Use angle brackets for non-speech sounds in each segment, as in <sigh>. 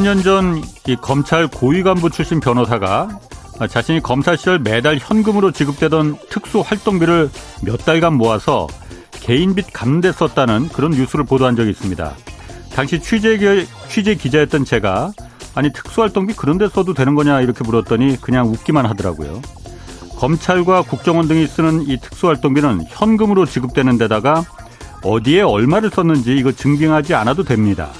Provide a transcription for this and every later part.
3년 전이 검찰 고위 간부 출신 변호사가 자신이 검사 시절 매달 현금으로 지급되던 특수 활동비를 몇 달간 모아서 개인 빚 갚는 데 썼다는 그런 뉴스를 보도한 적이 있습니다. 당시 취재, 취재 기자였던 제가 아니 특수활동비 그런 데 써도 되는 거냐 이렇게 물었더니 그냥 웃기만 하더라고요. 검찰과 국정원 등이 쓰는 이 특수활동비는 현금으로 지급되는 데다가 어디에 얼마를 썼는지 이거 증빙하지 않아도 됩니다.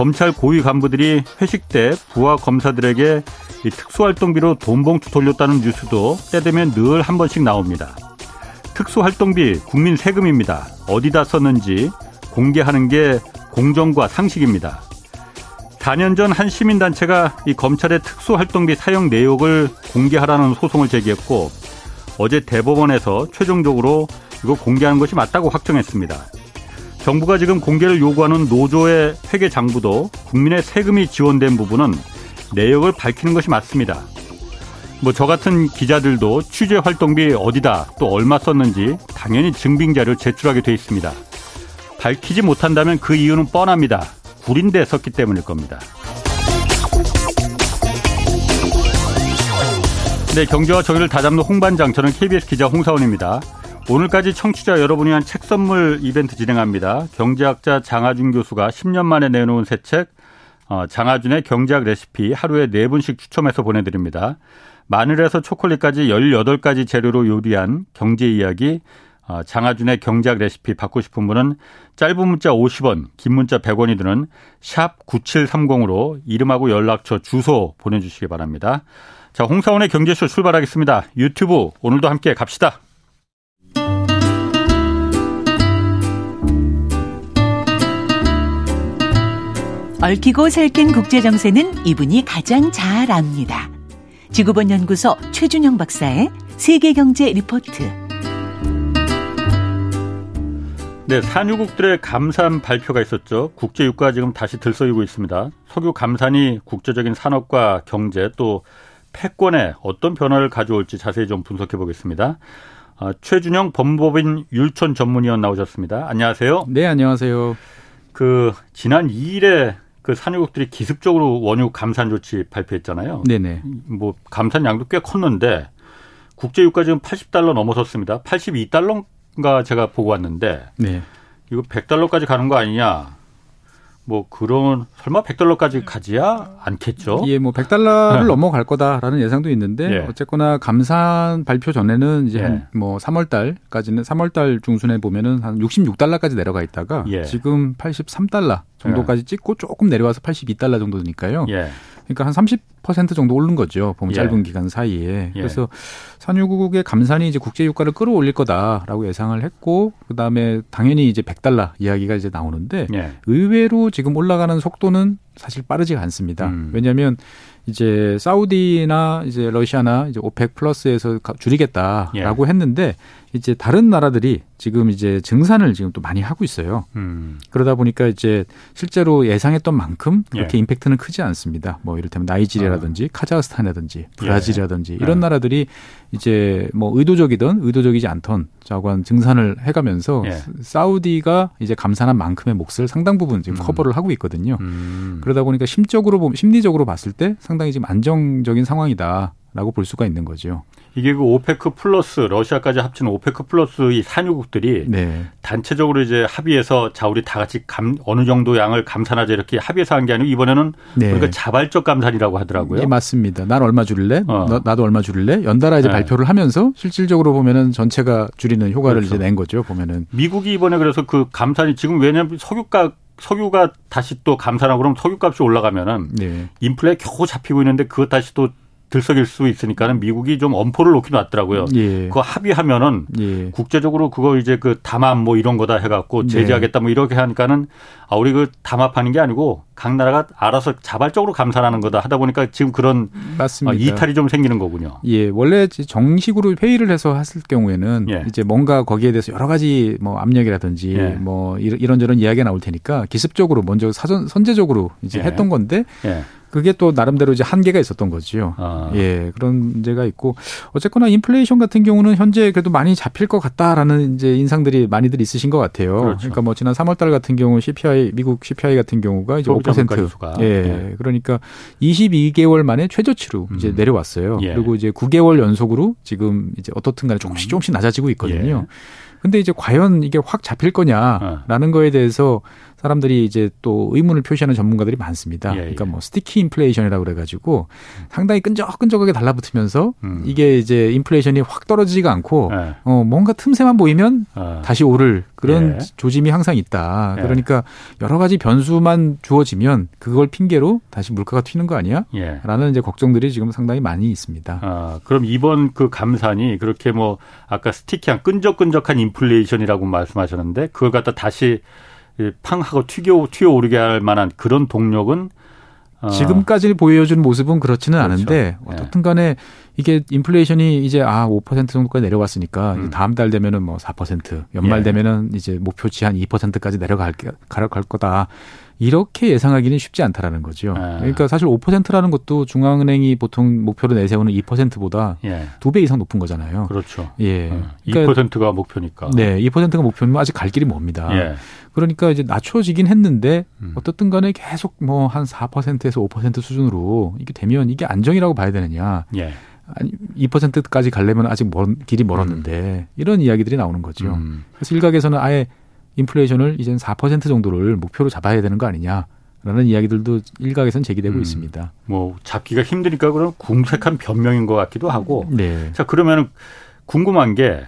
검찰 고위 간부들이 회식 때 부하 검사들에게 이 특수활동비로 돈 봉투 돌렸다는 뉴스도 때 되면 늘 한 번씩 나옵니다. 특수활동비 국민 세금입니다. 어디다 썼는지 공개하는 게 공정과 상식입니다. 4년 전 한 시민단체가 이 검찰의 특수활동비 사용 내역을 공개하라는 소송을 제기했고 어제 대법원에서 최종적으로 이거 공개하는 것이 맞다고 확정했습니다. 정부가 지금 공개를 요구하는 노조의 회계 장부도 국민의 세금이 지원된 부분은 내역을 밝히는 것이 맞습니다. 뭐 저 같은 기자들도 취재 활동비 어디다 또 얼마 썼는지 당연히 증빙 자료를 제출하게 돼 있습니다. 밝히지 못한다면 그 이유는 뻔합니다. 구린데 썼기 때문일 겁니다. 네, 경제와 정의를 다잡는 홍반장, 저는 KBS 기자 홍사원입니다. 오늘까지 청취자 여러분이 한 책 선물 이벤트 진행합니다. 경제학자 장하준 교수가 10년 만에 내놓은 새 책, 어, 장하준의 경제학 레시피 하루에 4분씩 추첨해서 보내드립니다. 마늘에서 초콜릿까지 18가지 재료로 요리한 경제 이야기, 어, 장하준의 경제학 레시피 받고 싶은 분은 짧은 문자 50원, 긴 문자 100원이 드는 샵 9730으로 이름하고 연락처, 주소 보내주시기 바랍니다. 자, 홍사원의 경제쇼 출발하겠습니다. 유튜브 오늘도 함께 갑시다. 얽히고 설킨 국제 정세는 이분이 가장 잘 압니다. 지구본 연구소 최준영 박사의 세계 경제 리포트. 네, 산유국들의 감산 발표가 있었죠. 국제 유가 지금 다시 들썩이고 있습니다. 석유 감산이 국제적인 산업과 경제 또 패권에 어떤 변화를 가져올지 자세히 좀 분석해 보겠습니다. 어, 최준영 법무법인 율촌 전문위원 나오셨습니다. 안녕하세요. 네, 안녕하세요. 그 지난 2일에 그 산유국들이 기습적으로 원유 감산 조치 발표했잖아요. 네네. 뭐 감산 양도 꽤 컸는데 국제 유가 지금 80달러 넘어섰습니다. 82달러인가 제가 보고 왔는데 네. 이거 100달러까지 가는 거 아니냐? 뭐 그런 설마 100달러까지 가지야 않겠죠? 예, 뭐 100달러를 네. <laughs> 넘어갈 거다라는 예상도 있는데 예. 어쨌거나 감산 발표 전에는 이제 예. 한뭐 3월 달까지는 3월 달 중순에 보면은 한 66달러까지 내려가 있다가 예. 지금 83달러 정도까지 예. 찍고 조금 내려와서 82달러 정도니까요. 예. 그러니까 한 30% 정도 오른 거죠. 보면 예. 짧은 기간 사이에. 예. 그래서 산유국의 감산이 이제 국제 유가를 끌어올릴 거다라고 예상을 했고 그다음에 당연히 이제 100달러 이야기가 이제 나오는데 예. 의외로 지금 올라가는 속도는 사실 빠르지가 않습니다. 음. 왜냐하면 이제 사우디나 이제 러시아나 이제 오펙 플러스에서 줄이겠다라고 예. 했는데 이제 다른 나라들이 지금 이제 증산을 지금 또 많이 하고 있어요. 음. 그러다 보니까 이제 실제로 예상했던 만큼 그렇게 예. 임팩트는 크지 않습니다. 뭐 이를테면 나이지리아라든지 어. 카자흐스탄이라든지 브라질이라든지 예. 이런 예. 나라들이 이제 뭐 의도적이든 의도적이지 않던 자꾸 증산을 해가면서 예. 사우디가 이제 감산한 만큼의 몫을 상당 부분 지금 음. 커버를 하고 있거든요. 음. 그러다 보니까 심적으로 보면 심리적으로 봤을 때 상당히 지금 안정적인 상황이다라고 볼 수가 있는 거죠. 이게 그 오페크 플러스 러시아까지 합치는 오페크 플러스 이 산유국들이 네. 단체적으로 이제 합의해서 자 우리 다 같이 감 어느 정도 양을 감산하자 이렇게 합의해서 한 게 아니고 이번에는 네. 우리가 자발적 감산이라고 하더라고요. 예, 맞습니다. 난 얼마 줄일래? 어. 너, 나도 얼마 줄일래? 연달아 이제 네. 발표를 하면서 실질적으로 보면은 전체가 줄이는 효과를 그렇죠. 이제 낸 거죠. 보면은 미국이 이번에 그래서 그 감산이 지금 왜냐하면 석유가 석유가 다시 또 감산하고 그러면 석유값이 올라가면은 네. 인플레 겨우 잡히고 있는데 그것 다시 또 들썩일 수 있으니까는 미국이 좀 엄포를 놓기 놨더라고요. 예. 그거 합의하면은 예. 국제적으로 그거 이제 그 담합 뭐 이런 거다 해갖고 네. 제재하겠다 뭐 이렇게 하니까는 아 우리 그 담합하는 게 아니고 각 나라가 알아서 자발적으로 감산하는 거다 하다 보니까 지금 그런 맞습니다. 이탈이 좀 생기는 거군요. 예, 원래 정식으로 회의를 해서 했을 경우에는 예. 이제 뭔가 거기에 대해서 여러 가지 뭐 압력이라든지 예. 뭐 이런저런 이야기가 나올 테니까 기습적으로 먼저 사전 선제적으로 이제 예. 했던 건데. 예. 그게 또 나름대로 이제 한계가 있었던 거지요. 아. 예, 그런 문제가 있고 어쨌거나 인플레이션 같은 경우는 현재 그래도 많이 잡힐 것 같다라는 이제 인상들이 많이들 있으신 것 같아요. 그렇죠. 그러니까 뭐 지난 3월달 같은 경우 CPI 미국 CPI 같은 경우가 이제 5% 5%. 예. 예. 그러니까 22개월 만에 최저치로 음. 이제 내려왔어요. 예. 그리고 이제 9개월 연속으로 지금 이제 어떻든 간에 조금씩 음. 조금씩 낮아지고 있거든요. 예. 근데 이제 과연 이게 확 잡힐 거냐라는 어. 거에 대해서 사람들이 이제 또 의문을 표시하는 전문가들이 많습니다. 예, 예. 그러니까 뭐 sticky 인플레이션이라고 그래가지고 상당히 끈적끈적하게 달라붙으면서 음. 이게 이제 인플레이션이 확 떨어지지가 않고 예. 어 뭔가 틈새만 보이면 어. 다시 오를 그런 예. 조짐이 항상 있다. 예. 그러니까 여러 가지 변수만 주어지면 그걸 핑계로 다시 물가가 튀는 거 아니야? 예. 라는 이제 걱정들이 지금 상당히 많이 있습니다. 아, 그럼 이번 그 감산이 그렇게 뭐 아까 sticky한 끈적끈적한 인플레이션이라고 말씀하셨는데 그걸 갖다 다시 팡하고 튀겨 튀어 오르게 할 만한 그런 동력은 어. 지금까지 보여준 모습은 그렇지는 그렇죠. 않은데 예. 어떻든 간에 이게 인플레이션이 이제 아 5% 정도까지 내려왔으니까 음. 다음 달 되면은 뭐 4% 연말 예. 되면은 이제 목표치 한 2%까지 내려갈 갈 거다. 이렇게 예상하기는 쉽지 않다라는 거죠. 예. 그러니까 사실 5%라는 것도 중앙은행이 보통 목표로 내세우는 2%보다 예. 두배 이상 높은 거잖아요. 그렇죠. 예. 어. 그러니까 2%가 목표니까. 네, 2%가 목표면 아직 갈 길이 멉니다. 예. 그러니까 이제 낮춰지긴 했는데 음. 어떻든 간에 계속 뭐 한 4%에서 5% 수준으로 이게 되면 이게 안정이라고 봐야 되느냐. 예. 아니 2%까지 가려면 아직 먼 길이 멀었는데 음. 이런 이야기들이 나오는 거죠. 음. 그래서 일각에서는 아예 인플레이션을 이젠 4% 정도를 목표로 잡아야 되는 거 아니냐. 라는 이야기들도 일각에선 제기되고 음, 있습니다. 뭐 잡기가 힘드니까 그런 궁색한 변명인 것 같기도 하고. 네. 자 그러면 궁금한 게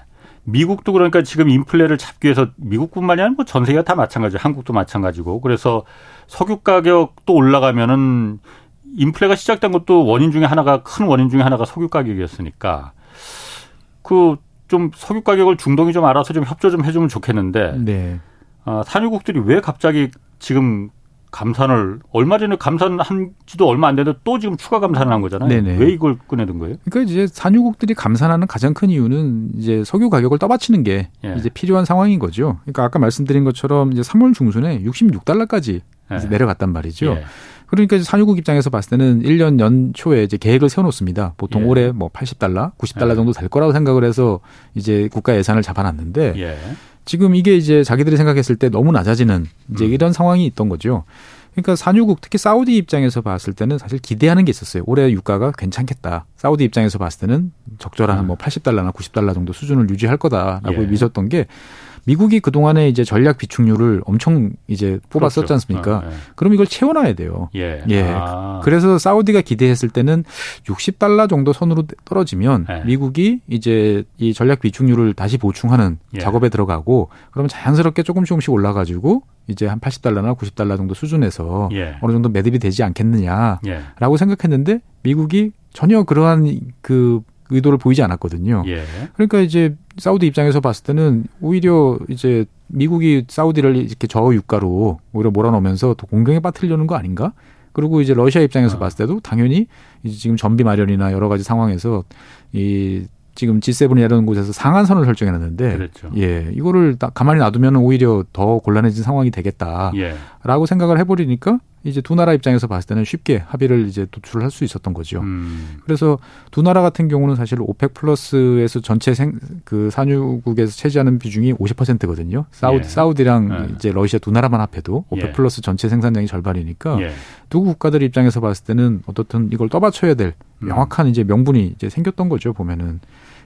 미국도 그러니까 지금 인플레를 잡기 위해서 미국뿐만이 아니라 뭐 전 세계가 다 마찬가지, 한국도 마찬가지고 그래서 석유 가격도 올라가면은 인플레가 시작된 것도 원인 중에 하나가 큰 원인 중에 하나가 석유 가격이었으니까 그 좀 석유 가격을 중동이 좀 알아서 좀 협조 좀 해주면 좋겠는데 네. 아, 산유국들이 왜 갑자기 지금 감산을 얼마 전에 감산한 지도 얼마 안 되는데 또 지금 추가 감산을 한 거잖아요. 네네. 왜 이걸 꺼내든 거예요? 그러니까 이제 산유국들이 감산하는 가장 큰 이유는 이제 석유 가격을 떠받치는 게 예. 이제 필요한 상황인 거죠. 그러니까 아까 말씀드린 것처럼 이제 3월 중순에 66달러까지 예. 내려갔단 말이죠. 예. 그러니까 이제 산유국 입장에서 봤을 때는 1년 연초에 이제 계획을 세워놓습니다. 보통 예. 올해 뭐 80달러, 90달러 예. 정도 될 거라고 생각을 해서 이제 국가 예산을 잡아놨는데 예. 지금 이게 이제 자기들이 생각했을 때 너무 낮아지는 이제 음. 이런 상황이 있던 거죠. 그러니까 산유국 특히 사우디 입장에서 봤을 때는 사실 기대하는 게 있었어요. 올해 유가가 괜찮겠다. 사우디 입장에서 봤을 때는 적절한 음. 뭐 80달러나 90달러 정도 수준을 유지할 거다라고 예. 믿었던 게 미국이 그동안에 이제 전략 비축률을 엄청 이제 뽑았었지 그렇죠. 않습니까? 아, 예. 그럼 이걸 채워놔야 돼요. 예. 예. 아. 그래서 사우디가 기대했을 때는 60달러 정도 선으로 떨어지면 예. 미국이 이제 이 전략 비축률을 다시 보충하는 예. 작업에 들어가고 그러면 자연스럽게 조금씩 조금씩 올라가지고 이제 한 80달러나 90달러 정도 수준에서 예. 어느 정도 매듭이 되지 않겠느냐라고 예. 생각했는데 미국이 전혀 그러한 그 의도를 보이지 않았거든요. 예. 그러니까 이제 사우디 입장에서 봤을 때는 오히려 이제 미국이 사우디를 이렇게 저유가로 오히려 몰아넣으면서 더 공경에 빠뜨리려는 거 아닌가? 그리고 이제 러시아 입장에서 어. 봤을 때도 당연히 이제 지금 전비 마련이나 여러 가지 상황에서 이 지금 G7이라는 곳에서 상한선을 설정해놨는데, 그렇죠. 예, 이거를 가만히 놔두면 오히려 더 곤란해진 상황이 되겠다라고 예. 생각을 해버리니까 이제 두 나라 입장에서 봤을 때는 쉽게 합의를 이제 도출을 할수 있었던 거죠. 음. 그래서 두 나라 같은 경우는 사실 오펙 플러스에서 전체 생, 그 산유국에서 차지하는 비중이 50%거든요. 사우디, 예. 사우디랑 예. 이제 러시아 두 나라만 합해도 오펙 예. 플러스 전체 생산량이 절반이니까 예. 두 국가들 입장에서 봤을 때는 어떻든 이걸 떠받쳐야 될 음. 명확한 이제 명분이 이제 생겼던 거죠 보면은.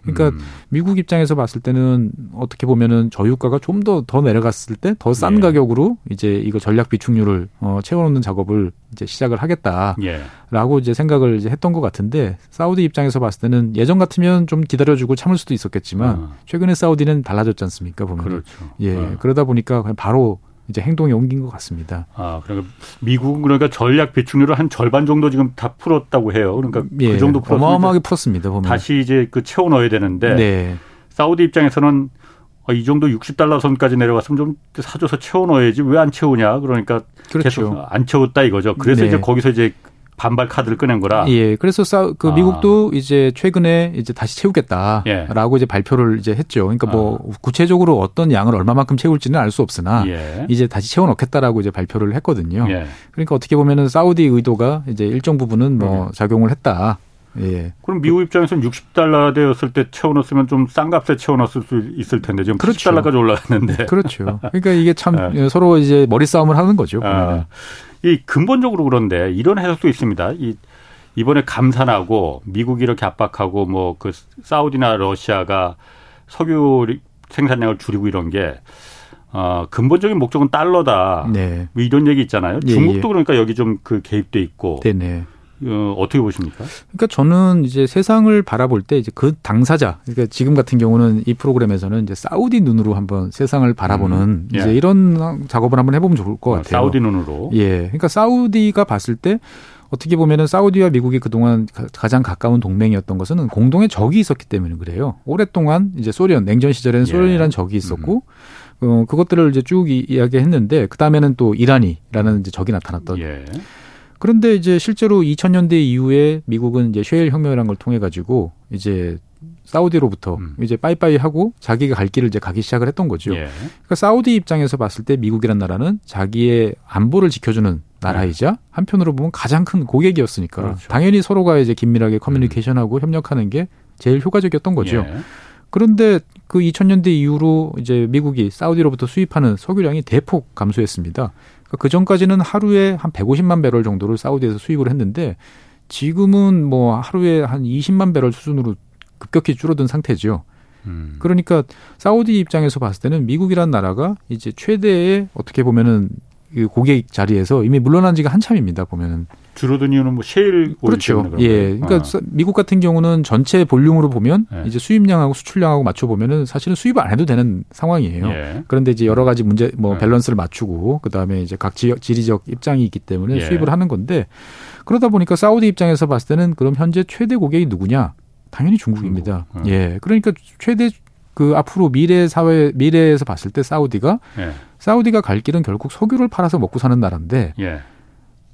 그러니까 음. 미국 입장에서 봤을 때는 어떻게 보면은 저유가가 좀 더더 더 내려갔을 때 더싼 예. 가격으로 이제 이거 전략 비축유를 어 채워놓는 작업을 이제 시작을 하겠다라고 예. 이제 생각을 이제 했던 것 같은데 사우디 입장에서 봤을 때는 예전 같으면 좀 기다려주고 참을 수도 있었겠지만 어. 최근에 사우디는 달라졌지 않습니까 보면 그렇죠. 예 어. 그러다 보니까 그냥 바로 이제 행동에 옮긴 것 같습니다. 아, 그러니까 미국은 그러니까 전략 비축률을 한 절반 정도 지금 다 풀었다고 해요. 그러니까 그 예, 그 정도 풀었 어마어마하게 풀었습니다. 보면. 다시 이제 그 채워 넣어야 되는데 네. 사우디 입장에서는 아, 이 정도 60달러 선까지 내려갔으면 좀 사줘서 채워 넣어야지 왜 안 채우냐. 그러니까 그렇죠. 계속 안 채웠다 이거죠. 그래서 네. 이제 거기서 이제 반발 카드를 꺼낸 거라. 예. 그래서 싸, 그 아. 미국도 이제 최근에 이제 다시 채우겠다라고 예. 이제 발표를 이제 했죠. 그러니까 뭐 아. 구체적으로 어떤 양을 얼마만큼 채울지는 알 수 없으나 예. 이제 다시 채워 넣겠다라고 이제 발표를 했거든요. 예. 그러니까 어떻게 보면은 사우디 의도가 이제 일정 부분은 뭐 예. 작용을 했다. 예. 그럼 미국 입장에서는 60달러대였을 때 채워넣었으면 좀 싼 값에 채워넣었을 수 있을 텐데 지금 그렇죠. 80달러까지 올라갔는데. 그렇죠. 그러니까 이게 참 <laughs> 네. 서로 이제 머리 싸움을 하는 거죠. 아, 이 근본적으로 그런데 이런 해석도 있습니다. 이 이번에 감산하고 미국이 이렇게 압박하고 뭐 그 사우디나 러시아가 석유 생산량을 줄이고 이런 게 어, 근본적인 목적은 달러다. 네. 뭐 이런 얘기 있잖아요. 예, 중국도 예. 그러니까 여기 좀 그 개입돼 있고. 네네. 어, 어떻게 보십니까? 그러니까 저는 이제 세상을 바라볼 때 이제 그 당사자, 그러니까 지금 같은 경우는 이 프로그램에서는 이제 사우디 눈으로 한번 세상을 바라보는 음, 예. 이제 이런 작업을 한번 해보면 좋을 것 어, 같아요. 사우디 눈으로. 예. 그러니까 사우디가 봤을 때 어떻게 보면은 사우디와 미국이 그동안 가장 가까운 동맹이었던 것은 공동의 적이 있었기 때문에 그래요. 오랫동안 이제 소련 냉전 시절에는 예. 소련이라는 적이 있었고 음. 어, 그것들을 이제 쭉 이야기했는데 그 다음에는 또 이란이라는 이제 적이 나타났던. 예. 그런데 이제 실제로 2000년대 이후에 미국은 이제 쉐일 혁명이라는 걸 통해 가지고 이제 사우디로부터 음. 이제 빠이빠이 하고 자기가 갈 길을 이제 가기 시작을 했던 거죠. 예. 그러니까 사우디 입장에서 봤을 때 미국이란 나라는 자기의 안보를 지켜주는 나라이자 네. 한편으로 보면 가장 큰 고객이었으니까 그렇죠. 당연히 서로가 이제 긴밀하게 커뮤니케이션하고 음. 협력하는 게 제일 효과적이었던 거죠. 예. 그런데 그 2000년대 이후로 이제 미국이 사우디로부터 수입하는 석유량이 대폭 감소했습니다. 그러니까 그 전까지는 하루에 한 150만 배럴 정도를 사우디에서 수입을 했는데 지금은 뭐 하루에 한 20만 배럴 수준으로 급격히 줄어든 상태죠. 음. 그러니까 사우디 입장에서 봤을 때는 미국이란 나라가 이제 최대의 어떻게 보면은 그 고객 자리에서 이미 물러난 지가 한참입니다. 보면은 줄어든 이유는 뭐 셰일 그렇죠. 예, 그러니까 아. 미국 같은 경우는 전체 볼륨으로 보면 예. 이제 수입량하고 수출량하고 맞춰 보면은 사실은 수입을 안 해도 되는 상황이에요. 예. 그런데 이제 여러 가지 문제 뭐 예. 밸런스를 맞추고 그 다음에 이제 각 지역 지리적 입장이 있기 때문에 예. 수입을 하는 건데 그러다 보니까 사우디 입장에서 봤을 때는 그럼 현재 최대 고객이 누구냐? 당연히 중국입니다. 중국. 어. 예, 그러니까 최대 그 앞으로 미래 사회 미래에서 봤을 때 사우디가 예. 사우디가 갈 길은 결국 석유를 팔아서 먹고 사는 나라인데 예.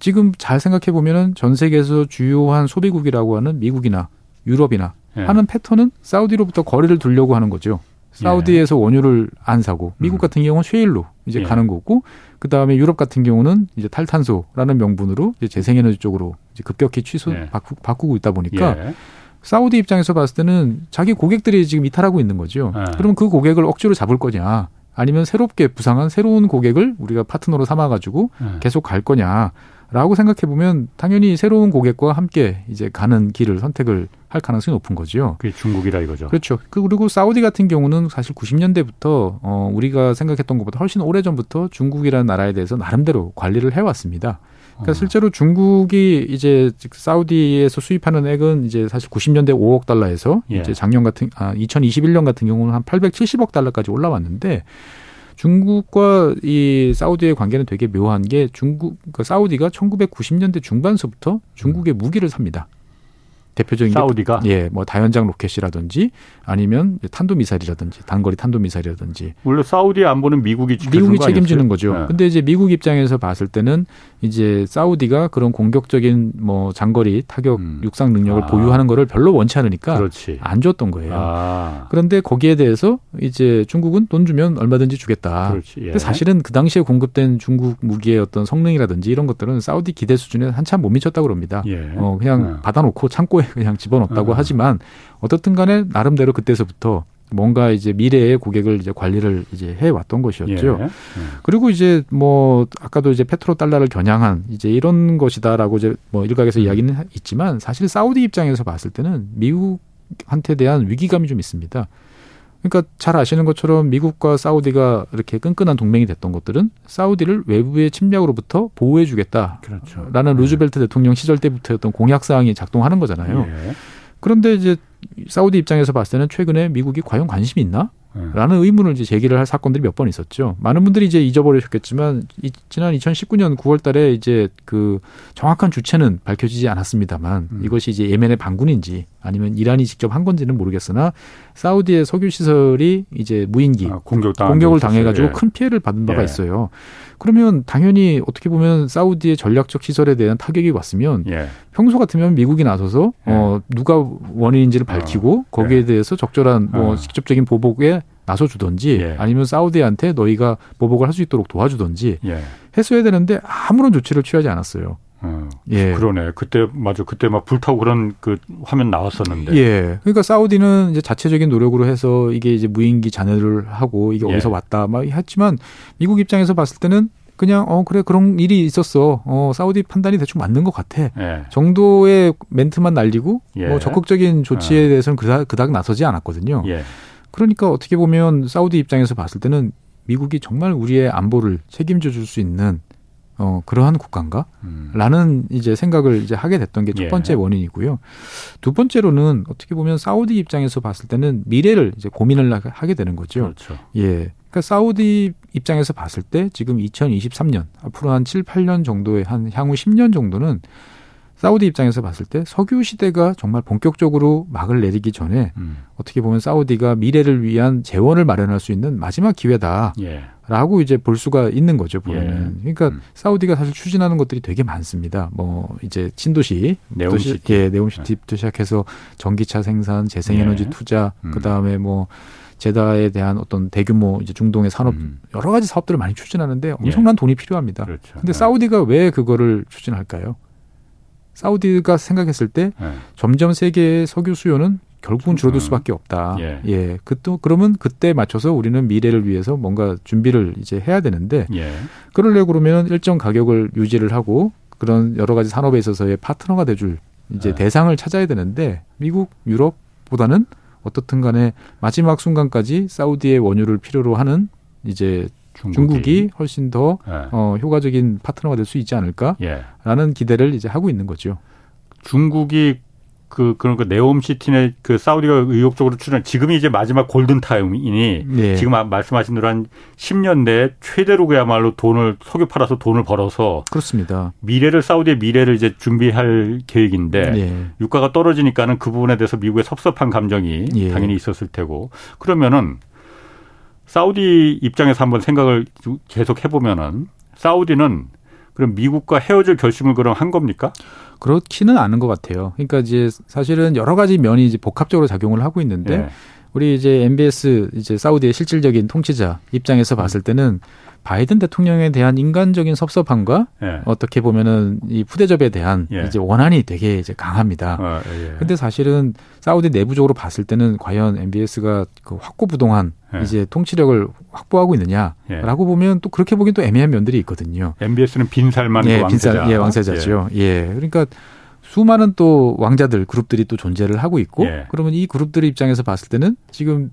지금 잘 생각해 보면은 전 세계에서 주요한 소비국이라고 하는 미국이나 유럽이나 예. 하는 패턴은 사우디로부터 거리를 두려고 하는 거죠. 사우디에서 예. 원유를 안 사고 미국 음. 같은 경우는 쉐일로 이제 예. 가는 거고 그 다음에 유럽 같은 경우는 이제 탈탄소라는 명분으로 이제 재생에너지 쪽으로 이제 급격히 취소 예. 바꾸, 바꾸고 있다 보니까 예. 사우디 입장에서 봤을 때는 자기 고객들이 지금 이탈하고 있는 거죠. 네. 그러면 그 고객을 억지로 잡을 거냐? 아니면 새롭게 부상한 새로운 고객을 우리가 파트너로 삼아가지고 네. 계속 갈 거냐? 라고 생각해 보면 당연히 새로운 고객과 함께 이제 가는 길을 선택을 할 가능성이 높은 거죠. 그게 중국이라 이거죠. 그렇죠. 그 그리고 사우디 같은 경우는 사실 90년대부터 어 우리가 생각했던 것보다 훨씬 오래 전부터 중국이라는 나라에 대해서 나름대로 관리를 해왔습니다. 그러니까 어. 실제로 중국이 이제 사우디에서 수입하는 액은 이제 사실 90년대 5억 달러에서 예. 이제 작년 같은 아 2021년 같은 경우는 한 870억 달러까지 올라왔는데 중국과 이 사우디의 관계는 되게 묘한 게 중국 그 사우디가 1990년대 중반서부터 중국의 무기를 삽니다. 대표적인 사우디가 게, 예, 뭐 다연장 로켓이라든지 아니면 탄도 미사일이라든지 단거리 탄도 미사일이라든지 원래 사우디 안보는 미국이 미국이 책임지는 거죠. 네. 근데 이제 미국 입장에서 봤을 때는 이제 사우디가 그런 공격적인 뭐 장거리 타격 음. 육상 능력을 아. 보유하는 거를 별로 원치 않으니까 그렇지. 안 줬던 거예요. 아. 그런데 거기에 대해서 이제 중국은 돈 주면 얼마든지 주겠다. 예. 근데 사실은 그 당시에 공급된 중국 무기의 어떤 성능이라든지 이런 것들은 사우디 기대 수준에 한참 못 미쳤다고 그럽니다. 예. 어 그냥 네. 받아놓고 창고에 <laughs> 그냥 집어넣었다고 어. 하지만 어떻든 간에 나름대로 그때서부터 뭔가 이제 미래의 고객을 이제 관리를 이제 해 왔던 것이었죠. 예. 예. 그리고 이제 뭐 아까도 이제 페트로 달러를 겨냥한 이제 이런 것이다라고 이제 뭐 일각에서 음. 이야기는 있지만 사실 사우디 입장에서 봤을 때는 미국한테 대한 위기감이 좀 있습니다. 그러니까 잘 아시는 것처럼 미국과 사우디가 이렇게 끈끈한 동맹이 됐던 것들은 사우디를 외부의 침략으로부터 보호해 주겠다라는 그렇죠. 네. 루즈벨트 대통령 시절 때부터였던 공약 사항이 작동하는 거잖아요. 예. 그런데 이제 사우디 입장에서 봤을 때는 최근에 미국이 과연 관심이 있나? 네. 라는 의문을 이제 제기를 할 사건들이 몇 번 있었죠. 많은 분들이 이제 잊어버리셨겠지만 지난 2019년 9월 달에 이제 그 정확한 주체는 밝혀지지 않았습니다만 음. 이것이 이제 예멘의 반군인지 아니면 이란이 직접 한 건지는 모르겠으나 사우디의 석유 시설이 이제 무인기 아, 공격 공격을 당해 가지고 예. 큰 피해를 받은 바가 예. 있어요. 그러면 당연히 어떻게 보면 사우디의 전략적 시설에 대한 타격이 왔으면 예. 평소 같으면 미국이 나서서 예. 어 누가 원인인지를 밝히고 어. 거기에 예. 대해서 적절한 뭐 어. 직접적인 보복에 나서 주던지 예. 아니면 사우디한테 너희가 보복을 할 수 있도록 도와주던지 했어야 되는데 아무런 조치를 취하지 않았어요. 어. 예. 그러네. 그때 맞아. 그때 막 불타고 그런 그 화면 나왔었는데. 예. 그러니까 사우디는 이제 자체적인 노력으로 해서 이게 이제 무인기 잔해를 하고 이게 예. 어디서 왔다 막 했지만 미국 입장에서 봤을 때는 그냥 어 그래 그런 일이 있었어. 어 사우디 판단이 대충 맞는 것 같아. 예. 정도의 멘트만 날리고 예. 뭐 적극적인 조치에 어. 대해서는 그닥 그닥 나서지 않았거든요. 예. 그러니까 어떻게 보면 사우디 입장에서 봤을 때는 미국이 정말 우리의 안보를 책임져 줄 수 있는 어, 그러한 국가인가? 음. 라는 이제 생각을 이제 하게 됐던 게첫 예. 번째 예. 원인이고요. 두 번째로는 어떻게 보면 사우디 입장에서 봤을 때는 미래를 이제 고민을 하게 되는 거죠. 그렇죠. 예. 그러니까 사우디 입장에서 봤을 때 지금 2023년 앞으로 한 7, 8년 정도의 한 향후 10년 정도는 사우디 입장에서 봤을 때 석유 시대가 정말 본격적으로 막을 내리기 전에 음. 어떻게 보면 사우디가 미래를 위한 재원을 마련할 수 있는 마지막 기회다. 예. 라고 이제 볼 수가 있는 거죠, 보면은. 예. 그러니까 음. 사우디가 사실 추진하는 것들이 되게 많습니다. 뭐 이제 신도시, 네옴시티, 예, 네옴시티부터 시작해서 전기차 생산, 재생에너지 예. 투자, 음. 그다음에 뭐 제다에 대한 어떤 대규모 이제 중동의 산업 음. 여러 가지 사업들을 많이 추진하는데 엄청난 예. 돈이 필요합니다. 그렇죠. 근데 네. 사우디가 왜 그거를 추진할까요? 사우디가 생각했을 때 네. 점점 세계의 석유 수요는 결국은 줄어들 음. 수밖에 없다. 예. 예. 그또 그러면 그때 맞춰서 우리는 미래를 위해서 뭔가 준비를 이제 해야 되는데 예. 그러려 그러면 일정 가격을 유지를 하고 그런 여러 가지 산업에 있어서의 파트너가 돼줄 이제 예. 대상을 찾아야 되는데 미국, 유럽보다는 어떻든 간에 마지막 순간까지 사우디의 원유를 필요로 하는 이제 중국이, 중국이 훨씬 더 예. 어, 효과적인 파트너가 될 수 있지 않을까라는 예. 기대를 이제 하고 있는 거죠. 중국이 그 그런 그 네옴 시티네 그 사우디가 의욕적으로 추진 지금이 이제 마지막 골든 타임이니 네. 지금 말씀하신 대로 한 10년 내에 최대로 그야말로 돈을 석유 팔아서 돈을 벌어서 그렇습니다. 미래를 사우디의 미래를 이제 준비할 계획인데 네. 유가가 떨어지니까는 그 부분에 대해서 미국의 섭섭한 감정이 네. 당연히 있었을 테고 그러면은 사우디 입장에서 한번 생각을 계속 해보면은 사우디는 그럼 미국과 헤어질 결심을 그럼 한 겁니까? 그렇지는 않은 것 같아요. 그러니까 이제 사실은 여러 가지 면이 이제 복합적으로 작용을 하고 있는데 예. 우리 이제 MBS 이제 사우디의 실질적인 통치자 입장에서 봤을 때는 바이든 대통령에 대한 인간적인 섭섭함과 예. 어떻게 보면은 이 푸대접에 대한 예. 이제 원한이 되게 이제 강합니다. 어, 예. 근데 사실은 사우디 내부적으로 봤을 때는 과연 MBS가 그 확고부동한 예. 이제 통치력을 확보하고 있느냐라고 예. 보면 또 그렇게 보기엔 또 애매한 면들이 있거든요. MBS는 빈살만 예, 왕세자. 빈살, 예, 왕세자죠. 예. 예. 그러니까 수많은 또 왕자들 그룹들이 또 존재를 하고 있고 예. 그러면 이 그룹들 입장에서 봤을 때는 지금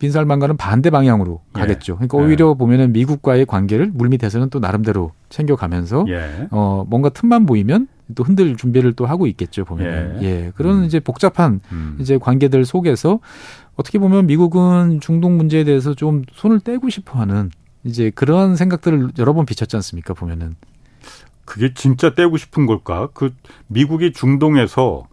빈살만과는 반대 방향으로 예. 가겠죠. 그러니까 오히려 예. 보면은 미국과의 관계를 물밑에서는 또 나름대로 챙겨가면서 예. 어 뭔가 틈만 보이면 또 흔들 준비를 또 하고 있겠죠 보면은 예, 예. 그런 음. 이제 복잡한 음. 이제 관계들 속에서 어떻게 보면 미국은 중동 문제에 대해서 좀 손을 떼고 싶어하는 이제 그런 생각들을 여러 번 비쳤지 않습니까 보면은 그게 진짜 떼고 싶은 걸까? 그 미국이 중동에서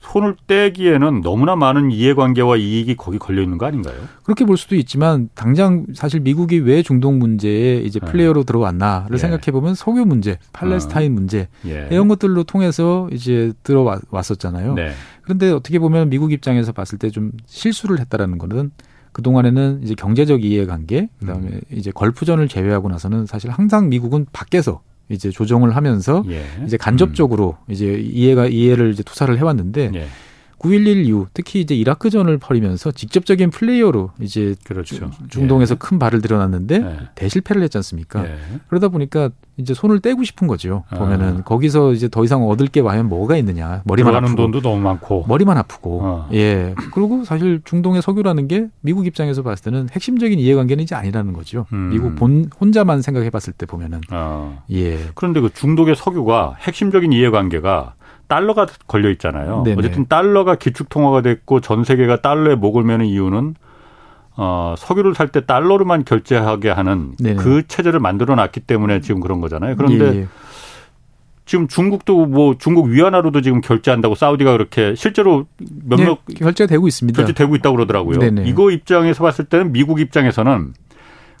손을 떼기에는 너무나 많은 이해관계와 이익이 거기 걸려 있는 거 아닌가요? 그렇게 볼 수도 있지만 당장 사실 미국이 왜 중동 문제에 이제 네. 플레이어로 네. 들어왔나를 예. 생각해 보면 석유 문제, 팔레스타인 어. 문제 예. 이런 것들로 통해서 이제 들어왔었잖아요. 네. 그런데 어떻게 보면 미국 입장에서 봤을 때 좀 실수를 했다라는 거는 그 동안에는 이제 경제적 이해관계, 그다음에 음. 이제 걸프전을 제외하고 나서는 사실 항상 미국은 밖에서 이제 조정을 하면서 예. 이제 간접적으로 음. 이제 이해가 이해를 이제 투사를 해왔는데 예. 9.11 이후 특히 이제 이라크전을 벌이면서 직접적인 플레이어로 이제 그렇죠. 중동에서 예. 큰 발을 들여놨는데 예. 대실패를 했지 않습니까? 예. 그러다 보니까 이제 손을 떼고 싶은 거죠. 보면은 아. 거기서 이제 더 이상 얻을 게 과연 뭐가 있느냐. 머리만 아프고 돈도 너무 많고 머리만 아프고 어. 예. 그리고 사실 중동의 석유라는 게 미국 입장에서 봤을 때는 핵심적인 이해관계는 이제 아니라는 거죠. 음. 미국 본 혼자만 생각해봤을 때 보면은 어. 예. 그런데 그 중동의 석유가 핵심적인 이해관계가 달러가 걸려 있잖아요. 네네. 어쨌든 달러가 기축 통화가 됐고 전 세계가 달러에 목을 매는 이유는 어, 석유를 살 때 달러로만 결제하게 하는 네네. 그 체제를 만들어 놨기 때문에 지금 그런 거잖아요. 그런데 예, 예. 지금 중국도 뭐 중국 위안화로도 지금 결제한다고 사우디가 그렇게 실제로 몇몇 네, 결제가 되고 있습니다. 결제되고 있다고 그러더라고요. 네네. 이거 입장에서 봤을 때는 미국 입장에서는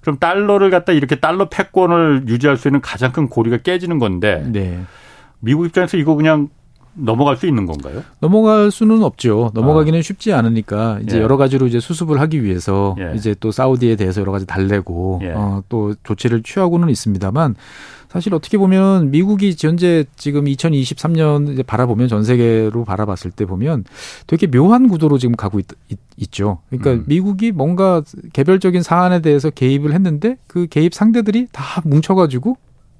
그럼 달러를 갖다 이렇게 달러 패권을 유지할 수 있는 가장 큰 고리가 깨지는 건데 네. 미국 입장에서 이거 그냥 넘어갈 수 있는 건가요? 넘어갈 수는 없죠. 넘어가기는 아. 쉽지 않으니까 이제 예. 여러 가지로 이제 수습을 하기 위해서 예. 이제 또 사우디에 대해서 여러 가지 달래고 예. 어, 또 조치를 취하고는 있습니다만 사실 어떻게 보면 미국이 현재 지금 2023년 이제 바라보면 전 세계로 바라봤을 때 보면 되게 묘한 구도로 지금 가고 있, 있 죠 그러니까 음. 미국이 뭔가 개별적인 사안에 대해서 개입을 했는데 그 개입 상대들이 다 뭉쳐가지고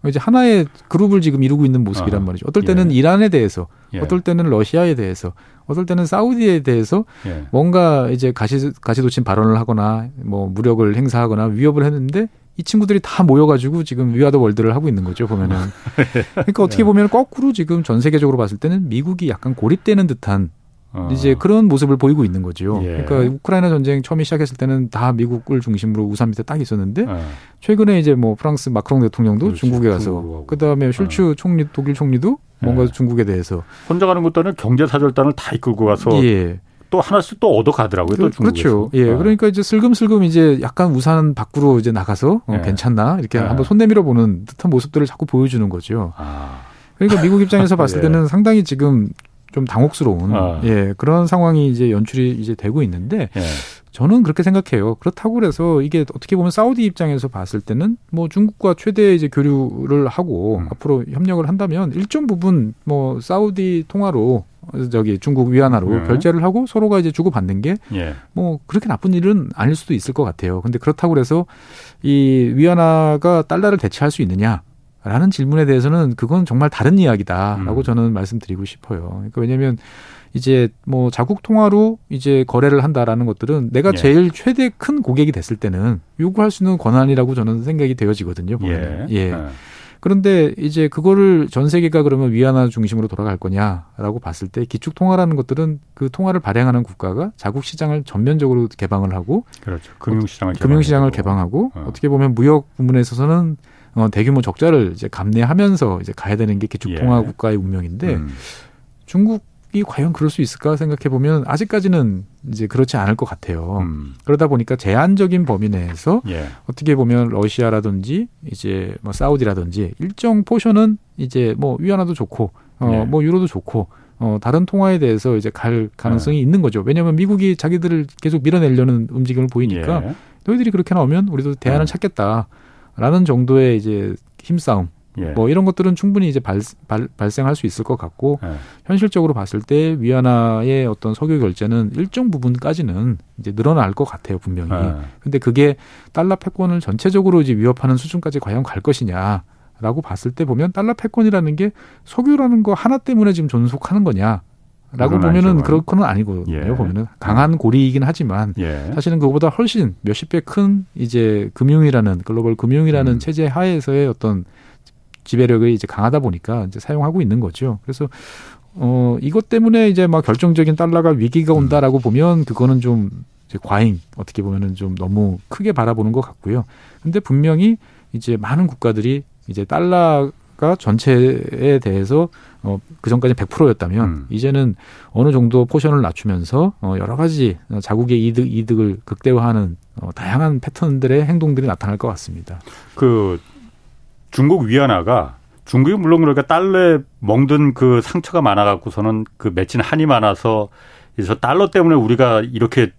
이제 하나의 그룹을 지금 이루고 있는 모습이란 아, 말이죠. 어떨 때는 예. 이란에 대해서, 예. 어떨 때는 러시아에 대해서, 어떨 때는 사우디에 대해서 예. 뭔가 이제 가시 가시도친 발언을 하거나 뭐 무력을 행사하거나 위협을 했는데 이 친구들이 다 모여가지고 지금 위아더 월드를 하고 있는 거죠 보면은. <laughs> 그러니까 어떻게 네. 보면 거꾸로 지금 전 세계적으로 봤을 때는 미국이 약간 고립되는 듯한 어. 이제 그런 모습을 보이고 있는 거죠. 예. 그러니까 우크라이나 전쟁 처음에 시작했을 때는 다 미국을 중심으로 우산 밑에 딱 있었는데 어. 최근에 이제 뭐 프랑스 마크롱 대통령도 그렇지. 중국에 가서 그다음에 슐츠 어. 총리 독일 총리도 뭔가 예. 중국에 대해서 혼자 가는 것도 아니라 경제 사절단을 다 이끌고 가서 예. 또 하나씩 또 얻어 가더라고요. 또 그렇죠. 예. 아. 그러니까 이제 슬금슬금 이제 약간 우산 밖으로 이제 나가서 어, 예. 괜찮나 이렇게 예. 한번 손 내밀어 보는 듯한 모습들을 자꾸 보여주는 거죠. 아. 그러니까 미국 입장에서 <laughs> 봤을 예. 때는 상당히 지금 좀 당혹스러운 아. 예 그런 상황이 이제 연출이 이제 되고 있는데 예. 저는 그렇게 생각해요. 그렇다고 그래서 이게 어떻게 보면 사우디 입장에서 봤을 때는 뭐 중국과 최대 이제 교류를 하고 음. 앞으로 협력을 한다면 일정 부분 뭐 사우디 통화로 저기 중국 위안화로 음. 결제를 하고 서로가 이제 주고 받는 게뭐 예. 그렇게 나쁜 일은 아닐 수도 있을 것 같아요. 근데 그렇다고 그래서 이 위안화가 달러를 대체할 수 있느냐? 라는 질문에 대해서는 그건 정말 다른 이야기다라고 음. 저는 말씀드리고 싶어요. 그러니까 왜냐하면 이제 뭐 자국 통화로 이제 거래를 한다라는 것들은 내가 예. 제일 최대 큰 고객이 됐을 때는 요구할 수 있는 권한이라고 저는 생각이 되어지거든요. 보면. 예. 예. 예. 그런데 이제 그거를 전 세계가 그러면 위안화 중심으로 돌아갈 거냐라고 봤을 때 기축 통화라는 것들은 그 통화를 발행하는 국가가 자국 시장을 전면적으로 개방을 하고 그렇죠. 금융 시장을 금융 시장을 개방하고 어. 어떻게 보면 무역 부분에 있어서는 어, 대규모 적자를 이제 감내하면서 이제 가야 되는 게 기축 통화 예. 국가의 운명인데 음. 중국 이 과연 그럴 수 있을까 생각해 보면 아직까지는 이제 그렇지 않을 것 같아요. 음. 그러다 보니까 제한적인 범위 내에서 예. 어떻게 보면 러시아라든지 이제 뭐 사우디라든지 일정 포션은 이제 뭐 위안화도 좋고 어뭐 예. 유로도 좋고 어 다른 통화에 대해서 이제 갈 가능성이 예. 있는 거죠. 왜냐하면 미국이 자기들을 계속 밀어내려는 움직임을 보이니까 예. 너희들이 그렇게 나오면 우리도 대안을 예. 찾겠다 라는 정도의 이제 힘싸움 예. 뭐 이런 것들은 충분히 이제 발, 발, 발생할 수 있을 것 같고 예. 현실적으로 봤을 때 위안화의 어떤 석유 결제는 일정 부분까지는 이제 늘어날 것 같아요 분명히. 예. 근데 그게 달러 패권을 전체적으로 이제 위협하는 수준까지 과연 갈 것이냐. 라고 봤을 때 보면 달러 패권이라는 게 석유라는 거 하나 때문에 지금 존속하는 거냐 라고 보면은 그렇거는 아니거든요. 예. 보면은 강한 고리이긴 하지만 예. 사실은 그거보다 훨씬 몇십 배 큰 이제 금융이라는 글로벌 금융이라는 음. 체제 하에서의 어떤 지배력이 이제 강하다 보니까 이제 사용하고 있는 거죠. 그래서 어 이것 때문에 이제 막 결정적인 달러가 위기가 음. 온다라고 보면 그거는 좀 이제 과잉 어떻게 보면은 좀 너무 크게 바라보는 것 같고요. 근데 분명히 이제 많은 국가들이 이제 달러 가 전체에 대해서 어, 그 전까지 100%였다면 음. 이제는 어느 정도 포션을 낮추면서 어, 여러 가지 자국의 이득 이득을 극대화하는 어, 다양한 패턴들의 행동들이 나타날 것 같습니다. 그 중국 위안화가 중국이 물론 그러니까 달러에 멍든 그 상처가 많아 갖고서는 그 맺힌 한이 많아서 그래서 달러 때문에 우리가 이렇게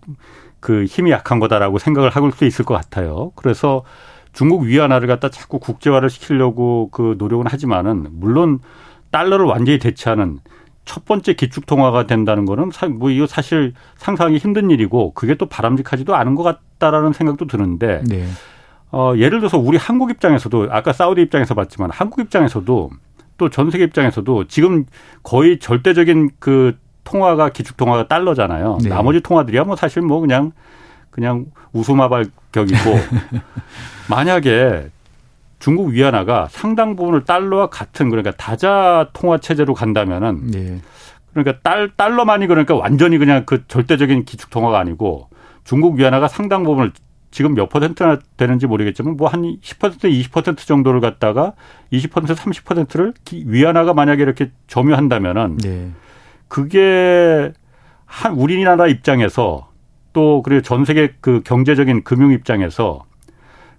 그 힘이 약한 거다라고 생각을 하고 수 있을 것 같아요. 그래서 중국 위안화를 갖다 자꾸 국제화를 시키려고 그 노력은 하지만은 물론 달러를 완전히 대체하는 첫 번째 기축 통화가 된다는 거는 뭐 이거 사실 상상하기 힘든 일이고 그게 또 바람직하지도 않은 것 같다라는 생각도 드는데 네. 어, 예를 들어서 우리 한국 입장에서도 아까 사우디 입장에서 봤지만 한국 입장에서도 또 전 세계 입장에서도 지금 거의 절대적인 그 통화가 기축 통화가 달러잖아요. 네. 나머지 통화들이야 뭐 사실 뭐 그냥 그냥 웃음마발 격이고 <laughs> 만약에 중국 위안화가 상당 부분을 달러와 같은 그러니까 다자 통화 체제로 간다면은 네. 그러니까 달 달러만이 그러니까 완전히 그냥 그 절대적인 기축 통화가 아니고 중국 위안화가 상당 부분을 지금 몇 퍼센트나 되는지 모르겠지만 뭐 한 10% 20% 정도를 갖다가 20% 30%를 위안화가 만약에 이렇게 점유한다면은 네. 그게 한 우리나라 입장에서 또 그리고 전 세계 그 경제적인 금융 입장에서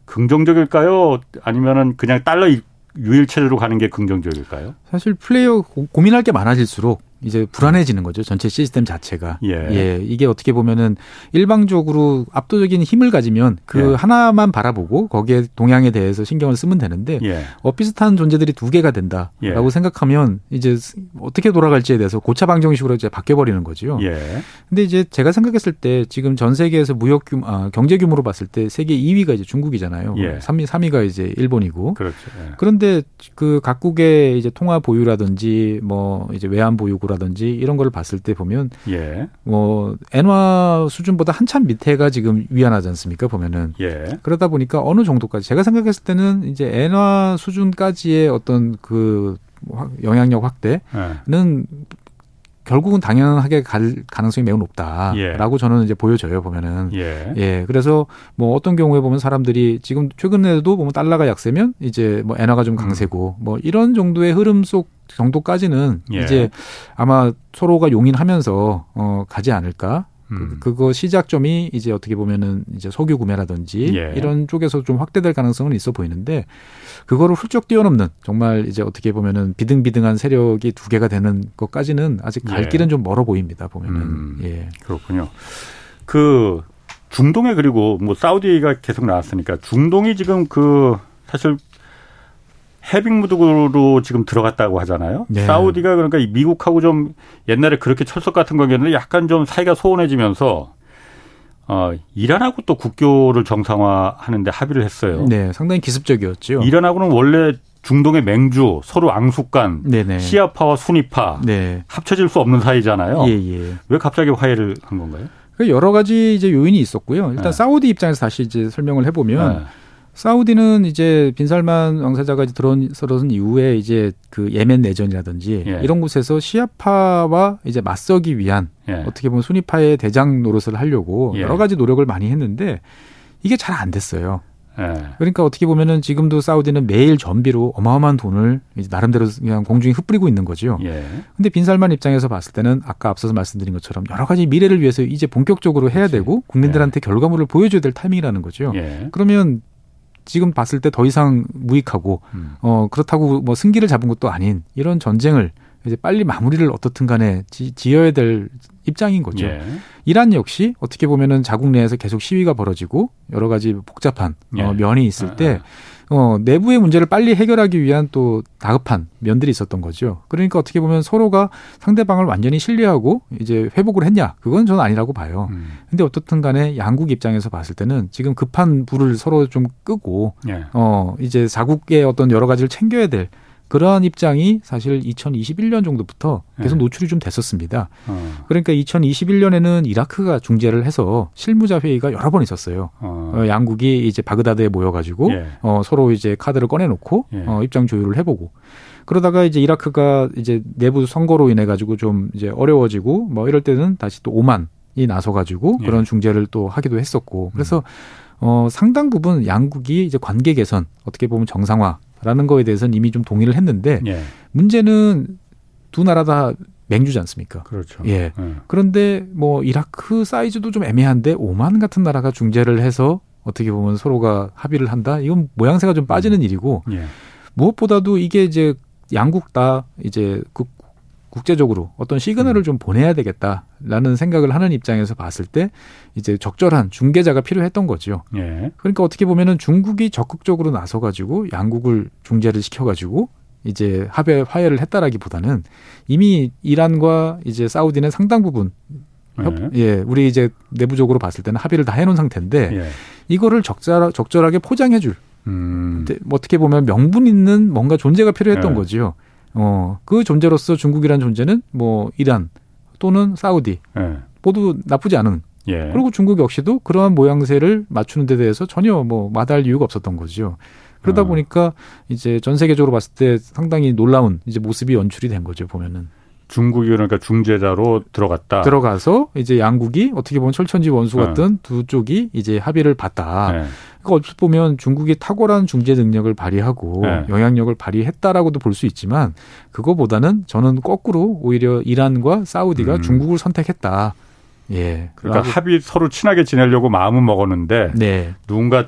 긍정적일까요? 아니면은 그냥 달러 유일 체제로 가는 게 긍정적일까요? 사실 플레이어 고민할 게 많아질수록 이제 불안해지는 거죠. 전체 시스템 자체가. 예. 예. 이게 어떻게 보면은 일방적으로 압도적인 힘을 가지면 그 예. 하나만 바라보고 거기에 동향에 대해서 신경을 쓰면 되는데 예. 어 비슷한 존재들이 두 개가 된다라고 예. 생각하면 이제 어떻게 돌아갈지에 대해서 고차 방정식으로 이제 바뀌어 버리는 거죠. 예. 근데 이제 제가 생각했을 때 지금 전 세계에서 무역 규모 아, 경제 규모로 봤을 때 세계 2위가 이제 중국이잖아요. 예. 3위 3위가 이제 일본이고. 그렇죠. 예. 그런데 그 각국의 이제 통화 보유라든지 뭐 이제 외환 보유 라든지 이런 걸 봤을 때 보면 예. 뭐 엔화 수준보다 한참 밑에가 지금 위안하지 않습니까 보면은 예. 그러다 보니까 어느 정도까지 제가 생각했을 때는 이제 엔화 수준까지의 어떤 그 영향력 확대는 예. 결국은 당연하게 갈 가능성이 매우 높다라고 예. 저는 이제 보여져요 보면은 예. 예. 그래서 뭐 어떤 경우에 보면 사람들이 지금 최근에도 보면 달러가 약세면 이제 뭐 엔화가 좀 강세고 음. 뭐 이런 정도의 흐름 속 정도까지는 예. 이제 아마 서로가 용인하면서 어 가지 않을까 음. 그, 거 시작점이 이제 어떻게 보면은 이제 석유 구매라든지 예. 이런 쪽에서 좀 확대될 가능성은 있어 보이는데 그거를 훌쩍 뛰어넘는 정말 이제 어떻게 보면은 비등비등한 세력이 두 개가 되는 것까지는 아직 갈 예. 길은 좀 멀어 보입니다 보면은 음. 예 그렇군요. 그 중동에 그리고 뭐 사우디가 계속 나왔으니까 중동이 지금 그 사실 해빙무드로 지금 들어갔다고 하잖아요. 네. 사우디가 그러니까 미국하고 좀 옛날에 그렇게 철석 같은 거였는데 약간 좀 사이가 소원해지면서 어, 이란하고 또 국교를 정상화하는데 합의를 했어요. 네, 상당히 기습적이었죠. 이란하고는 원래 중동의 맹주, 서로 앙숙간, 네네. 시아파와 순위파 네. 합쳐질 수 없는 사이잖아요. 예, 예. 왜 갑자기 화해를 한 건가요? 그 여러 가지 이제 요인이 있었고요. 일단 네. 사우디 입장에서 다시 이제 설명을 해보면 네. 사우디는 이제 빈살만 왕세자가 들어선 이후에 이제 그 예멘 내전이라든지 예. 이런 곳에서 시아파와 이제 맞서기 위한 예. 어떻게 보면 순위파의 대장 노릇을 하려고 예. 여러 가지 노력을 많이 했는데 이게 잘 안 됐어요. 예. 그러니까 어떻게 보면은 지금도 사우디는 매일 전비로 어마어마한 돈을 이제 나름대로 그냥 공중에 흩뿌리고 있는 거죠. 예. 근데 빈살만 입장에서 봤을 때는 아까 앞서서 말씀드린 것처럼 여러 가지 미래를 위해서 이제 본격적으로 해야 그렇지. 되고 국민들한테 예. 결과물을 보여줘야 될 타이밍이라는 거죠. 예. 그러면 지금 봤을 때 더 이상 무익하고 음. 어 그렇다고 뭐 승기를 잡은 것도 아닌 이런 전쟁을 이제 빨리 마무리를 어떻든 간에 지, 지어야 될 입장인 거죠. 예. 이란 역시 어떻게 보면은 자국 내에서 계속 시위가 벌어지고 여러 가지 복잡한 예. 어, 면이 있을 아, 때 아. 어, 내부의 문제를 빨리 해결하기 위한 또 다급한 면들이 있었던 거죠. 그러니까 어떻게 보면 서로가 상대방을 완전히 신뢰하고 이제 회복을 했냐? 그건 저는 아니라고 봐요. 음. 근데 어떻든 간에 양국 입장에서 봤을 때는 지금 급한 불을 서로 좀 끄고 예. 어, 이제 자국의 어떤 여러 가지를 챙겨야 될 그러한 입장이 사실 2021년 정도부터 계속 네. 노출이 좀 됐었습니다. 어. 그러니까 2021년에는 이라크가 중재를 해서 실무자 회의가 여러 번 있었어요. 어. 어, 양국이 이제 바그다드에 모여가지고 예. 어, 서로 이제 카드를 꺼내놓고 예. 어, 입장 조율을 해보고 그러다가 이제 이라크가 이제 내부 선거로 인해 가지고 좀 이제 어려워지고 뭐 이럴 때는 다시 또 오만이 나서 가지고 예. 그런 중재를 또 하기도 했었고 그래서 음. 어, 상당 부분 양국이 이제 관계 개선 어떻게 보면 정상화 라는 거에 대해서는 이미 좀 동의를 했는데 예. 문제는 두 나라 다 맹주지 않습니까? 그렇죠. 예. 예. 그런데 뭐 이라크 사이즈도 좀 애매한데 오만 같은 나라가 중재를 해서 어떻게 보면 서로가 합의를 한다. 이건 모양새가 좀 빠지는 음. 일이고 예. 무엇보다도 이게 이제 양국 다 이제 그 국제적으로 어떤 시그널을 음. 좀 보내야 되겠다라는 생각을 하는 입장에서 봤을 때 이제 적절한 중개자가 필요했던 거죠. 예. 그러니까 어떻게 보면은 중국이 적극적으로 나서 가지고 양국을 중재를 시켜 가지고 이제 합의 화해를 했다라기보다는 이미 이란과 이제 사우디는 상당 부분 협, 예. 예, 우리 이제 내부적으로 봤을 때는 합의를 다 해놓은 상태인데 예. 이거를 적절, 적절하게 포장해줄 음. 어떻게 보면 명분 있는 뭔가 존재가 필요했던 예. 거지요. 어, 그 존재로서 중국이라는 존재는 뭐 이란 또는 사우디 예. 모두 나쁘지 않은 예. 그리고 중국 역시도 그러한 모양새를 맞추는 데 대해서 전혀 뭐 마다할 이유가 없었던 거죠. 그러다 어. 보니까 이제 전 세계적으로 봤을 때 상당히 놀라운 이제 모습이 연출이 된 거죠 보면은. 중국이 그러니까 중재자로 들어갔다. 들어가서 이제 양국이 어떻게 보면 철천지 원수 같은 네. 두 쪽이 이제 합의를 봤다. 네. 그러니까 어찌 보면 중국이 탁월한 중재 능력을 발휘하고 네. 영향력을 발휘했다라고도 볼 수 있지만 그거보다는 저는 거꾸로 오히려 이란과 사우디가 음. 중국을 선택했다. 예. 그러니까 합의 서로 친하게 지내려고 마음은 먹었는데 네. 누군가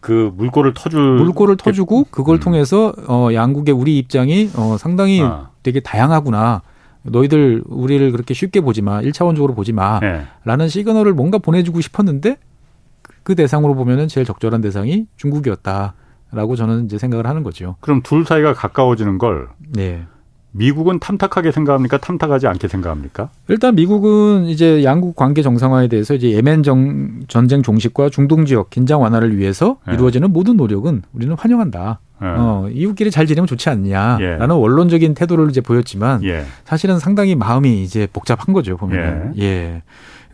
그 물꼬를 터줄 물꼬를 터주고 그걸 음. 통해서 어 양국의 우리 입장이 어 상당히 아. 되게 다양하구나. 너희들 우리를 그렇게 쉽게 보지 마. 1차원적으로 보지 마. 네. 라는 시그널을 뭔가 보내 주고 싶었는데 그 대상으로 보면은 제일 적절한 대상이 중국이었다. 라고 저는 이제 생각을 하는 거죠. 그럼 둘 사이가 가까워지는 걸 네. 미국은 탐탁하게 생각합니까? 탐탁하지 않게 생각합니까? 일단 미국은 이제 양국 관계 정상화에 대해서 이제 예멘 정, 전쟁 종식과 중동 지역 긴장 완화를 위해서 네. 이루어지는 모든 노력은 우리는 환영한다. 네. 어, 이웃끼리 잘 지내면 좋지 않냐라는 예. 원론적인 태도를 이제 보였지만 예. 사실은 상당히 마음이 이제 복잡한 거죠 보면은 예. 예.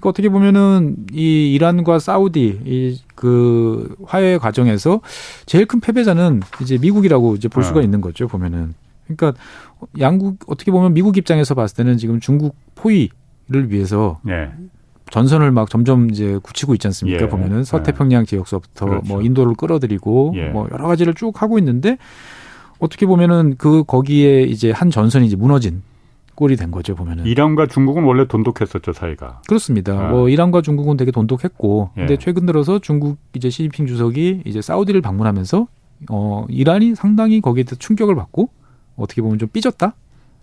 그러니까 어떻게 보면은 이 이란과 사우디 이 그 화해 과정에서 제일 큰 패배자는 이제 미국이라고 이제 볼 수가 어. 있는 거죠 보면은 그러니까 양국 어떻게 보면 미국 입장에서 봤을 때는 지금 중국 포위를 위해서 네. 전선을 막 점점 이제 굳히고 있지 않습니까? 예. 보면은 서태평양 지역서부터 그렇죠. 뭐 인도를 끌어들이고 예. 뭐 여러 가지를 쭉 하고 있는데 어떻게 보면은 그 거기에 이제 한 전선이 이제 무너진 꼴이 된 거죠 보면은 이란과 중국은 원래 돈독했었죠 사이가 그렇습니다. 아. 뭐 이란과 중국은 되게 돈독했고 예. 근데 최근 들어서 중국 이제 시진핑 주석이 이제 사우디를 방문하면서 어 이란이 상당히 거기에 대해서 충격을 받고 어떻게 보면 좀 삐졌다.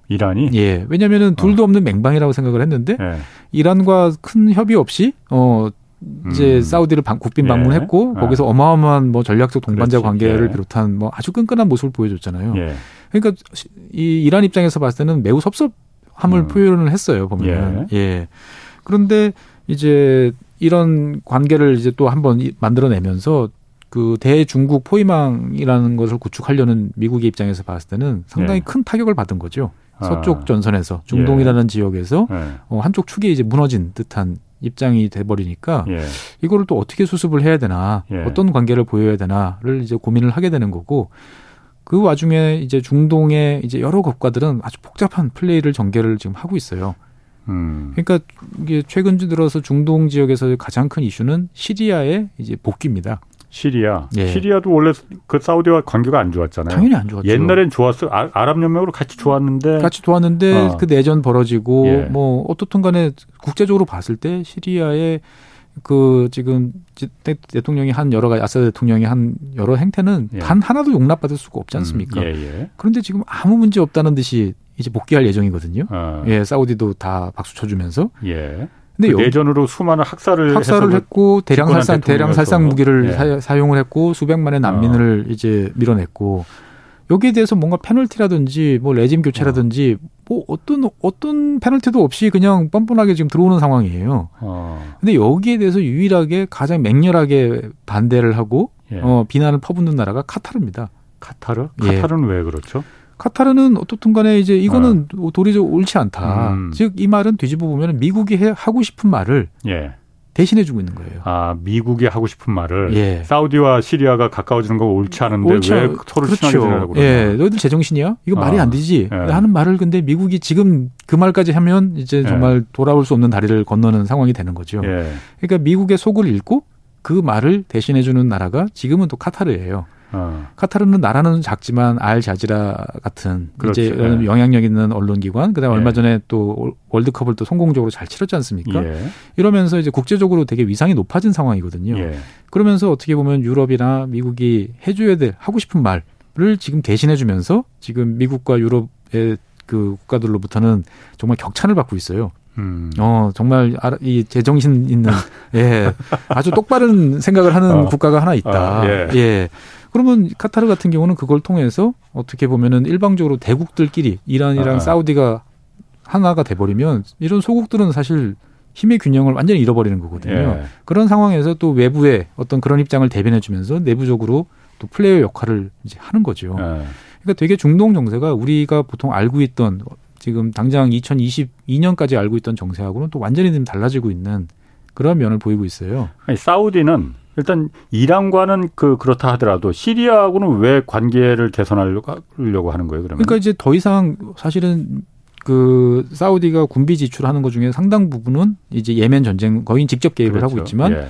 이란이? 예. 왜냐면은 둘도 어. 없는 맹방이라고 생각을 했는데 예. 이란과 큰 협의 없이 어 이제 음. 사우디를 방, 국빈 방문했고 예. 거기서 어마어마한 뭐 전략적 동반자 그렇지. 관계를 예. 비롯한 뭐 아주 끈끈한 모습을 보여줬잖아요. 예. 그러니까 이 이란 입장에서 봤을 때는 매우 섭섭 함을 음. 표현을 했어요 보면. 예. 예. 그런데 이제 이런 관계를 이제 또 한번 만들어내면서 그 대중국 포위망이라는 것을 구축하려는 미국의 입장에서 봤을 때는 상당히 네. 큰 타격을 받은 거죠. 아. 서쪽 전선에서 중동이라는 예. 지역에서 네. 어, 한쪽 축이 이제 무너진 듯한 입장이 돼버리니까 예. 이거를 또 어떻게 수습을 해야 되나 예. 어떤 관계를 보여야 되나를 이제 고민을 하게 되는 거고 그 와중에 이제 중동의 이제 여러 국가들은 아주 복잡한 플레이를 전개를 지금 하고 있어요. 음. 그러니까 이게 최근 들어서 중동 지역에서 가장 큰 이슈는 시리아의 이제 복귀입니다. 시리아. 예. 시리아도 원래 그 사우디와 관계가 안 좋았잖아요. 당연히 안 좋았죠. 옛날엔 좋았어. 아, 랍연맹으로 같이 좋았는데. 같이 좋았는데 어. 그 내전 벌어지고 예. 뭐 어떻든 간에 국제적으로 봤을 때 시리아의 그 지금 대통령이 한 여러 가지 아사드 대통령이 한 여러 행태는 예. 단 하나도 용납받을 수가 없지 않습니까? 음. 예, 예. 그런데 지금 아무 문제 없다는 듯이 이제 복귀할 예정이거든요. 어. 예, 사우디도 다 박수 쳐주면서. 예. 근데 그 내전으로 수많은 학살을 학살을 했고 대량 살상 대량 살상 무기를 네. 사, 용을 했고 수백만의 난민을 어. 이제 밀어냈고 여기에 대해서 뭔가 페널티라든지 뭐 regime 교체라든지 어. 뭐 어떤 어떤 페널티도 없이 그냥 뻔뻔하게 지금 들어오는 상황이에요. 어. 근데 여기에 대해서 유일하게 가장 맹렬하게 반대를 하고 예. 어, 비난을 퍼붓는 나라가 카타르입니다. 카타르? 예. 카타르는 예. 왜 그렇죠? 카타르는 어떻든 간에 이제 이거는 어. 도리적 옳지 않다. 음. 즉이 말은 뒤집어 보면 미국이 해, 하고 싶은 말을 예. 대신해 주고 있는 거예요. 아, 미국이 하고 싶은 말을 예. 사우디와 시리아가 가까워지는 거 옳지 않은데 옳지, 왜 서로 그렇죠. 친하게 지내라고. 예. 너희들 제정신이야? 이거 말이 아. 안 되지. 예. 하는 말을 근데 미국이 지금 그 말까지 하면 이제 예. 정말 돌아올 수 없는 다리를 건너는 상황이 되는 거죠. 예. 그러니까 미국의 속을 읽고 그 말을 대신해 주는 나라가 지금은 또 카타르예요. 어. 카타르는 나라는 작지만 알 자지라 같은 그렇죠. 이제 네. 영향력 있는 언론기관 그다음에 네. 얼마 전에 또 월드컵을 또 성공적으로 잘 치렀지 않습니까? 예. 이러면서 이제 국제적으로 되게 위상이 높아진 상황이거든요. 예. 그러면서 어떻게 보면 유럽이나 미국이 해줘야 될 하고 싶은 말을 지금 대신해주면서 지금 미국과 유럽의 그 국가들로부터는 정말 격찬을 받고 있어요. 음. 어, 정말, 이 제정신 있는, <laughs> 예, 아주 똑바른 생각을 하는 어. 국가가 하나 있다. 어, 예. 예. 그러면 카타르 같은 경우는 그걸 통해서 어떻게 보면은 일방적으로 대국들끼리 이란이랑 아. 사우디가 하나가 돼버리면 이런 소국들은 사실 힘의 균형을 완전히 잃어버리는 거거든요. 예. 그런 상황에서 또 외부의 어떤 그런 입장을 대변해주면서 내부적으로 또 플레이어 역할을 이제 하는 거죠. 예. 그러니까 되게 중동 정세가 우리가 보통 알고 있던 지금 당장 2022년까지 알고 있던 정세하고는 또 완전히 좀 달라지고 있는 그런 면을 보이고 있어요. 아니, 사우디는 일단 이란과는 그 그렇다 하더라도 시리아하고는 왜 관계를 개선하려고 하는 거예요? 그러면 그러니까 이제 더 이상 사실은 그 사우디가 군비 지출하는 것 중에 상당 부분은 이제 예멘 전쟁 거의 직접 개입을 그렇죠. 하고 있지만 예.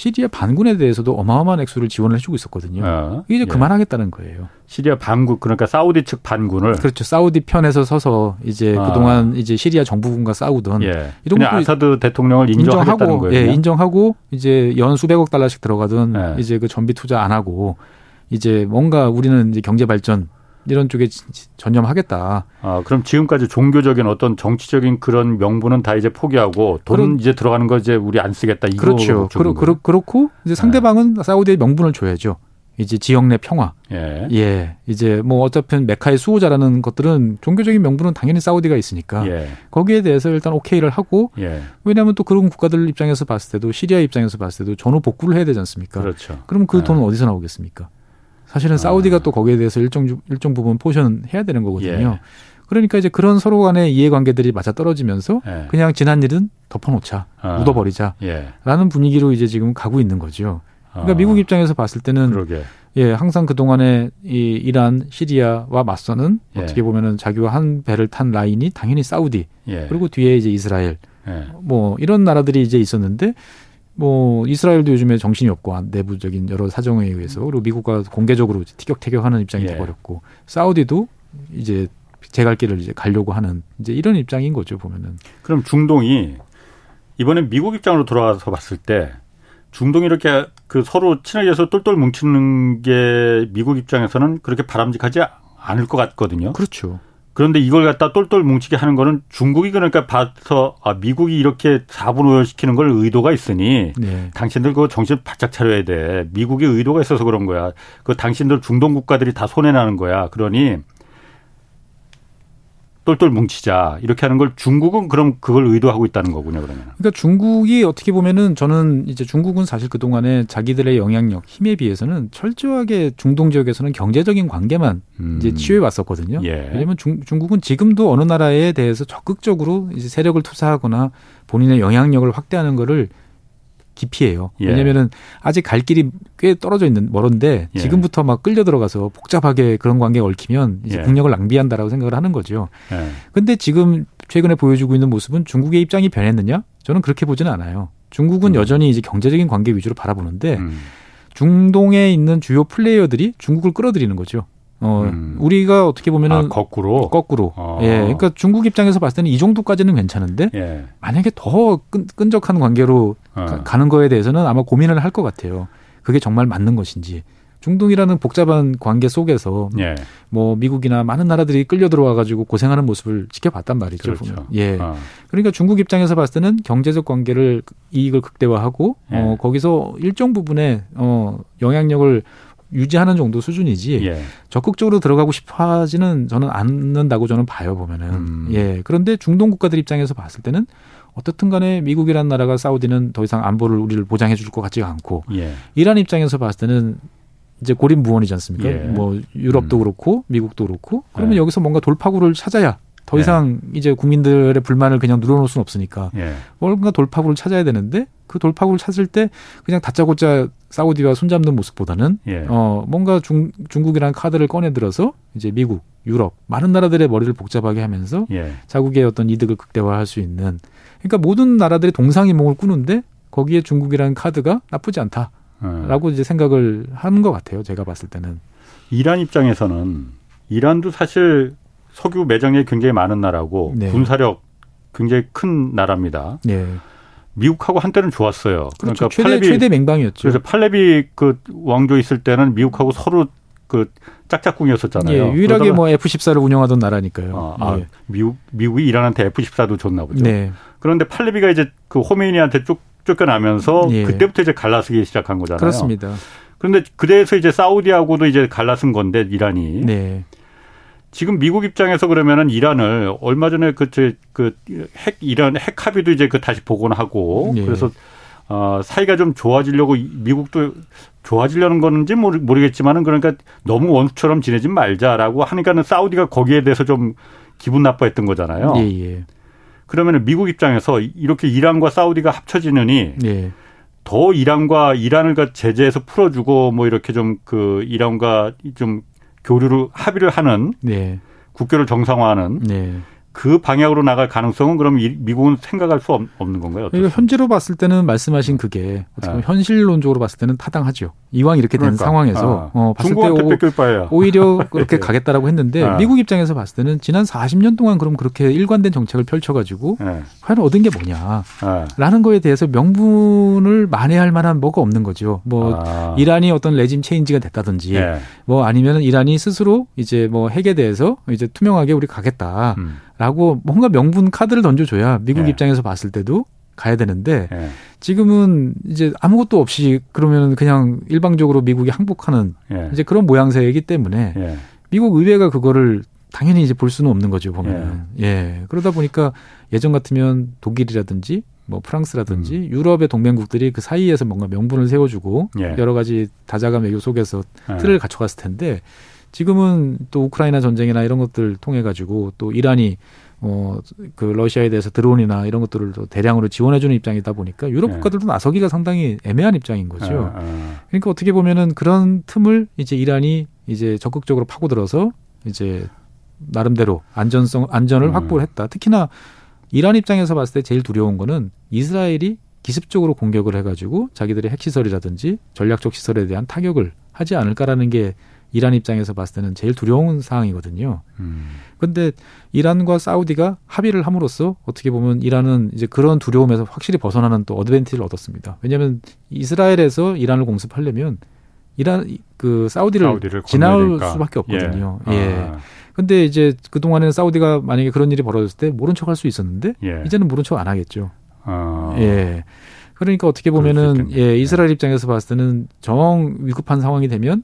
시리아 반군에 대해서도 어마어마한 액수를 지원을 해주고 있었거든요. 어, 이제 예. 그만하겠다는 거예요. 시리아 반군 그러니까 사우디 측 반군을 그렇죠. 사우디 편에서 서서 이제 아. 그동안 이제 시리아 정부군과 싸우던 예. 이런 것도 아사드 대통령을 인정하겠다는 거예요. 예, 인정하고 이제 연 수백억 달러씩 들어가던 예. 이제 그 전비 투자 안 하고 이제 뭔가 우리는 이제 경제 발전 이런 쪽에 전념하겠다. 아, 그럼 지금까지 종교적인 어떤 정치적인 그런 명분은 다 이제 포기하고 돈 그런, 이제 들어가는 거 이제 우리 안 쓰겠다. 이거 그렇죠. 그러, 그러, 그렇고 이제 상대방은 네. 사우디의 명분을 줘야죠. 이제 지역 내 평화. 예. 예. 이제 뭐 어차피 메카의 수호자라는 것들은 종교적인 명분은 당연히 사우디가 있으니까 예. 거기에 대해서 일단 오케이를 하고 예. 왜냐하면 또 그런 국가들 입장에서 봤을 때도 시리아 입장에서 봤을 때도 전후 복구를 해야 되지 않습니까? 그렇죠. 그럼 그 예. 돈은 어디서 나오겠습니까? 사실은 아. 사우디가 또 거기에 대해서 일정 일정 부분 포섭 해야 되는 거거든요. 예. 그러니까 이제 그런 서로 간의 이해관계들이 맞아 떨어지면서 예. 그냥 지난 일은 덮어놓자, 아. 묻어버리자라는 분위기로 이제 지금 가고 있는 거죠. 그러니까 아. 미국 입장에서 봤을 때는 그러게. 예, 항상 그동안에 이 이란, 시리아와 맞서는 예. 어떻게 보면은 자기와 한 배를 탄 라인이 당연히 사우디. 예. 그리고 뒤에 이제 이스라엘. 예. 뭐 이런 나라들이 이제 있었는데 뭐 이스라엘도 요즘에 정신이 없고 내부적인 여러 사정에 의해서 그리고 미국과 공개적으로 티격태격하는 입장이 예. 돼버렸고 사우디도 이제 제 갈 길을 이제 가려고 하는 이제 이런 입장인 거죠 보면은. 그럼 중동이 이번에 미국 입장으로 돌아가서 봤을 때 중동이 이렇게 그 서로 친하게해서 똘똘 뭉치는 게 미국 입장에서는 그렇게 바람직하지 않을 것 같거든요. 그렇죠. 그런데 이걸 갖다 똘똘 뭉치게 하는 거는 중국이 그러니까 봐서 아 미국이 이렇게 사분오열 시키는 걸 의도가 있으니 네. 당신들 그거 정신 바짝 차려야 돼. 미국의 의도가 있어서 그런 거야. 그 당신들 중동 국가들이 다 손해 나는 거야. 그러니 똘똘 뭉치자 이렇게 하는 걸 중국은 그럼 그걸 의도하고 있다는 거군요 그러면. 그러니까 중국이 어떻게 보면은 저는 이제 중국은 사실 그 동안에 자기들의 영향력 힘에 비해서는 철저하게 중동 지역에서는 경제적인 관계만 음. 이제 취해 왔었거든요. 예. 왜냐하면 중, 중국은 지금도 어느 나라에 대해서 적극적으로 이제 세력을 투사하거나 본인의 영향력을 확대하는 거를 기피해요. 예. 왜냐면은 아직 갈 길이 꽤 떨어져 있는 멀은데 예. 지금부터 막 끌려 들어가서 복잡하게 그런 관계가 얽히면 이제 예. 국력을 낭비한다라고 생각을 하는 거죠. 예. 근데 지금 최근에 보여주고 있는 모습은 중국의 입장이 변했느냐? 저는 그렇게 보지는 않아요. 중국은 음. 여전히 이제 경제적인 관계 위주로 바라보는데 음. 중동에 있는 주요 플레이어들이 중국을 끌어들이는 거죠. 어, 음. 우리가 어떻게 보면은 아, 거꾸로 거꾸로. 어. 예. 그러니까 중국 입장에서 봤을 때는 이 정도까지는 괜찮은데 예. 만약에 더 끈, 끈적한 관계로 어. 가, 는 거에 대해서는 아마 고민을 할 것 같아요. 그게 정말 맞는 것인지. 중동이라는 복잡한 관계 속에서 예. 뭐 미국이나 많은 나라들이 끌려 들어와 가지고 고생하는 모습을 지켜봤단 말이죠. 그렇죠. 예. 어. 그러니까 중국 입장에서 봤을 때는 경제적 관계를 이익을 극대화하고 예. 어 거기서 일정 부분의 어 영향력을 유지하는 정도 수준이지 예. 적극적으로 들어가고 싶어 하지는 저는 않는다고 저는 봐요 보면은 음. 예 그런데 중동 국가들 입장에서 봤을 때는 어떻든 간에 미국이란 나라가 사우디는 더 이상 안보를 우리를 보장해 줄 것 같지가 않고 예. 이란 입장에서 봤을 때는 이제 고립무원이지 않습니까? 예. 뭐 유럽도 음. 그렇고 미국도 그렇고 그러면 예. 여기서 뭔가 돌파구를 찾아야 더 예. 이상 이제 국민들의 불만을 그냥 눌러놓을 수는 없으니까 예. 뭔가 돌파구를 찾아야 되는데 그 돌파구를 찾을 때 그냥 다짜고짜 사우디와 손잡는 모습보다는 예. 어 뭔가 중, 중국이라는 카드를 꺼내 들어서 이제 미국, 유럽 많은 나라들의 머리를 복잡하게 하면서 예. 자국의 어떤 이득을 극대화할 수 있는 그러니까 모든 나라들이 동상이몽을 꾸는데 거기에 중국이라는 카드가 나쁘지 않다라고 음. 이제 생각을 하는 것 같아요. 제가 봤을 때는 이란 입장에서는 이란도 사실 석유 매장량이 굉장히 많은 나라고 네. 군사력 굉장히 큰 나라입니다. 네. 미국하고 한때는 좋았어요. 그러니까 그렇죠. 최대, 팔레비 최대 맹방이었죠. 그래서 팔레비 그 왕조 있을 때는 미국하고 서로 그 짝짝꿍이었었잖아요. 예, 유일하게 뭐 F14를 운영하던 나라니까요. 아, 예. 아, 미국 미국이 이란한테 F14도 줬나 보죠. 네. 그런데 팔레비가 이제 그 호메이니한테 쭉 쫓겨나면서 예. 그때부터 이제 갈라서기 시작한 거잖아요. 그렇습니다. 그런데 그래서 이제 사우디하고도 이제 갈라선 건데 이란이. 네. 지금 미국 입장에서 그러면은 이란을 얼마 전에 그저그핵 그 이란 핵 합의도 이제 그 다시 복원하고 네. 그래서 어 사이가 좀 좋아지려고 미국도 좋아지려는 건지 모르겠지만은 그러니까 너무 원수처럼 지내지 말자라고 하니까는 사우디가 거기에 대해서 좀 기분 나빠했던 거잖아요. 예, 예. 그러면은 미국 입장에서 이렇게 이란과 사우디가 합쳐지느니 예. 더 이란과 이란을 제재해서 풀어주고 뭐 이렇게 좀 그 이란과 좀 교류를 합의를 하는 네. 국교를 정상화하는 네. 그 방향으로 나갈 가능성은 그럼 미국은 생각할 수 없는 건가요? 이거 현재로 봤을 때는 말씀하신 그게 어떻게 보면 네. 현실론적으로 봤을 때는 타당하죠. 이왕 이렇게 된 그러니까. 상황에서 아. 어, 봤을 때 오, 히려 <laughs> 그렇게 네. 가겠다라고 했는데 아. 미국 입장에서 봤을 때는 지난 40년 동안 그럼 그렇게 일관된 정책을 펼쳐가지고 네. 과연 얻은 게 뭐냐라는 아. 거에 대해서 명분을 만회할 만한 뭐가 없는 거죠. 뭐 아. 이란이 어떤 레짐 체인지가 됐다든지 네. 뭐 아니면 이란이 스스로 이제 뭐 핵에 대해서 이제 투명하게 우리 가겠다. 음. 라고 뭔가 명분 카드를 던져줘야 미국 네. 입장에서 봤을 때도 가야 되는데 네. 지금은 이제 아무것도 없이 그러면 그냥 일방적으로 미국이 항복하는 네. 이제 그런 모양새이기 때문에 예. 미국 의회가 그거를 당연히 이제 볼 수는 없는 거죠 보면 예. 예. 그러다 보니까 예전 같으면 독일이라든지 뭐 프랑스라든지 음. 유럽의 동맹국들이 그 사이에서 뭔가 명분을 세워주고 예. 여러 가지 다자간 외교 속에서 예. 틀을 갖춰갔을 텐데 지금은 또 우크라이나 전쟁이나 이런 것들 통해 가지고 또 이란이 어 그 러시아에 대해서 드론이나 이런 것들을 또 대량으로 지원해주는 입장이다 보니까 유럽 네. 국가들도 네. 나서기가 상당히 애매한 입장인 거죠. 아, 아. 그러니까 어떻게 보면은 그런 틈을 이제 이란이 이제 적극적으로 파고들어서 이제 나름대로 안전성 안전을 음. 확보를 했다. 특히나 이란 입장에서 봤을 때 제일 두려운 거는 이스라엘이 기습적으로 공격을 해가지고 자기들의 핵시설이라든지 전략적 시설에 대한 타격을 하지 않을까라는 게 이란 입장에서 봤을 때는 제일 두려운 상황이거든요. 그런데 음. 이란과 사우디가 합의를 함으로써 어떻게 보면 이란은 이제 그런 두려움에서 확실히 벗어나는 또 어드밴티지를 얻었습니다. 왜냐하면 이스라엘에서 이란을 공습하려면 이란 그 사우디를, 사우디를 지나올 수밖에 없거든요. 예. 예. 아. 근데 이제 그 동안에는 사우디가 만약에 그런 일이 벌어졌을 때 모른 척할 수 있었는데 예. 이제는 모른 척 안 하겠죠. 아. 예. 그러니까 어떻게 보면은 예, 이스라엘 입장에서 봤을 때는 정 위급한 상황이 되면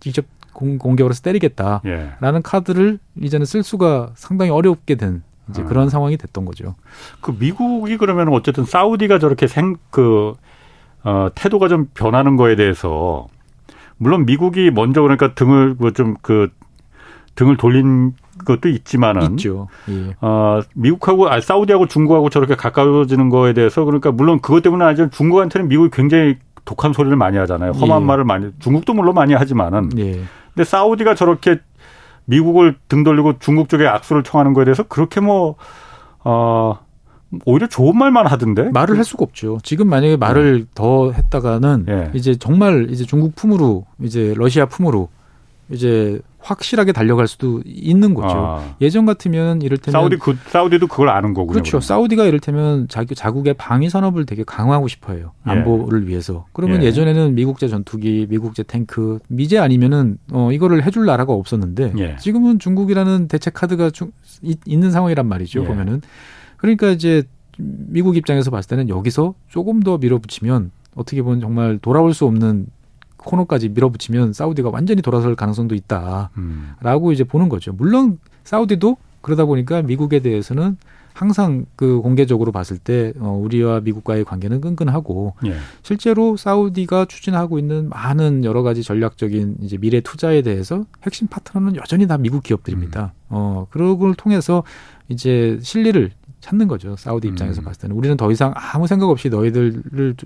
직접 공, 공격으로 때리겠다라는 예. 카드를 이제는 쓸 수가 상당히 어렵게 된 이제 아. 그런 상황이 됐던 거죠. 그 미국이 그러면 어쨌든 사우디가 저렇게 생 그 어, 태도가 좀 변하는 거에 대해서 물론 미국이 먼저 그러니까 등을 좀그 그 등을 돌린 것도 있지만은 있죠. 예. 어, 미국하고 아 사우디하고 중국하고 저렇게 가까워지는 거에 대해서 그러니까 물론 그것 때문에 아니지만 중국한테는 미국이 굉장히 독한 소리를 많이 하잖아요. 험한 예. 말을 많이 중국도 물론 많이 하지만은 예. 근데 사우디가 저렇게 미국을 등 돌리고 중국 쪽에 악수를 청하는 거에 대해서 그렇게 뭐 어. 오히려 좋은 말만 하던데 말을 할 수가 없죠. 지금 만약에 말을 네. 더 했다가는 네. 이제 정말 이제 중국 품으로 이제 러시아 품으로 이제 확실하게 달려갈 수도 있는 거죠. 아. 예전 같으면 이를테면 사우디 그 사우디도 그걸 아는 거군요. 그렇죠. 그러면. 사우디가 이를테면 자기 자국의 방위 산업을 되게 강화하고 싶어요. 예. 안보를 위해서. 그러면 예. 전에는 미국제 전투기, 미국제 탱크, 미제 아니면은 어 이거를 해줄 나라가 없었는데 예. 지금은 중국이라는 대체 카드가 주, 있는 상황이란 말이죠. 예. 보면은 그러니까 이제 미국 입장에서 봤을 때는 여기서 조금 더 밀어붙이면 어떻게 보면 정말 돌아올 수 없는 코너까지 밀어붙이면 사우디가 완전히 돌아설 가능성도 있다라고 음. 이제 보는 거죠. 물론 사우디도 그러다 보니까 미국에 대해서는 항상 그 공개적으로 봤을 때 어, 우리와 미국과의 관계는 끈끈하고 예. 실제로 사우디가 추진하고 있는 많은 여러 가지 전략적인 이제 미래 투자에 대해서 핵심 파트너는 여전히 다 미국 기업들입니다. 음. 어 그런 걸 통해서 이제 실리를 찾는 거죠. 사우디 입장에서 음. 봤을 때는 우리는 더 이상 아무 생각 없이 너희들을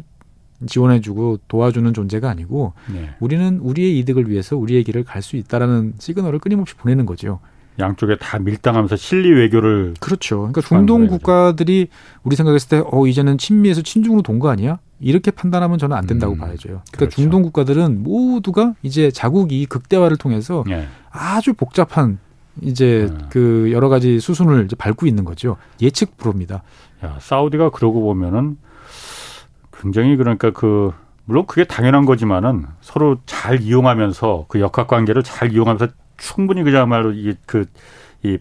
지원해주고 도와주는 존재가 아니고 네. 우리는 우리의 이득을 위해서 우리의 길을 갈 수 있다라는 시그널을 끊임없이 보내는 거죠. 양쪽에 다 밀당하면서 실리 외교를 그렇죠. 그러니까 중동 국가들이 우리 생각했을 때 어 이제는 친미에서 친중으로 돈 거 아니야? 이렇게 판단하면 저는 안 된다고 음, 봐야죠. 그러니까 그렇죠. 중동 국가들은 모두가 이제 자국이 극대화를 통해서 네. 아주 복잡한 이제 네. 그 여러 가지 수순을 이제 밟고 있는 거죠. 예측 불허입니다. 야, 사우디가 그러고 보면은 굉장히 그러니까 그 물론 그게 당연한 거지만은 서로 잘 이용하면서 그 역학 관계를 잘 이용하면서 충분히 그야말로 이게 그이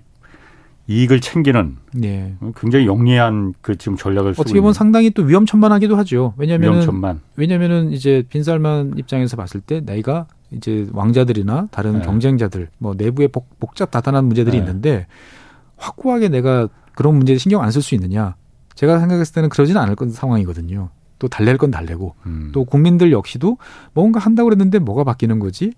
이익을 챙기는 네. 굉장히 영리한 그 지금 전략을 쓰고 어떻게 보면 상당히 또 위험천만하기도 하죠. 왜냐면은 위험천만. 왜냐면은 이제 빈살만 입장에서 봤을 때 내가 이제 왕자들이나 다른 네. 경쟁자들 뭐 내부에 복, 잡 다단한 문제들이 네. 있는데 확고하게 내가 그런 문제에 신경 안 쓸 수 있느냐? 제가 생각했을 때는 그러지는 않을 건 상황이거든요. 또 달랠 건 달래고 음. 또 국민들 역시도 뭔가 한다고 그랬는데 뭐가 바뀌는 거지?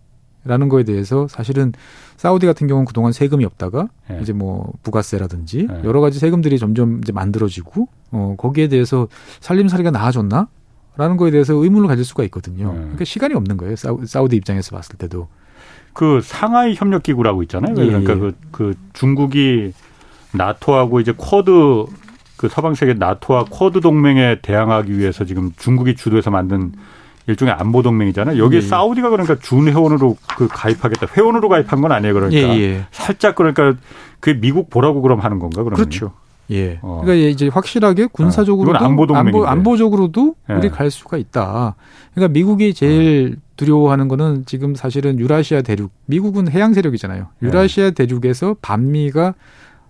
라는 거에 대해서 사실은 사우디 같은 경우는 그동안 세금이 없다가 네. 이제 뭐 부가세라든지 네. 여러 가지 세금들이 점점 이제 만들어지고 어 거기에 대해서 살림살이가 나아졌나? 라는 거에 대해서 의문을 가질 수가 있거든요. 네. 그러니까 시간이 없는 거예요. 사우, 사우디 입장에서 봤을 때도. 그 상하이 협력 기구라고 있잖아요. 예, 그러니까 예. 그, 그 중국이 나토하고 이제 쿼드 그 서방 세계 나토와 쿼드 동맹에 대항하기 위해서 지금 중국이 주도해서 만든 일종의 안보 동맹이잖아요. 여기 예. 사우디가 그러니까 준 회원으로 그 가입하겠다. 회원으로 가입한 건 아니에요. 그러니까 예, 예. 살짝 그러니까 그 미국 보라고 그럼 하는 건가 그러면? 그렇죠. 예. 어. 그러니까 이제 확실하게 군사적으로도 어. 안보 안보, 안보적으로도 예. 우리 갈 수가 있다. 그러니까 미국이 제일 어. 두려워하는 거는 지금 사실은 유라시아 대륙. 미국은 해양 세력이잖아요. 예. 유라시아 대륙에서 반미가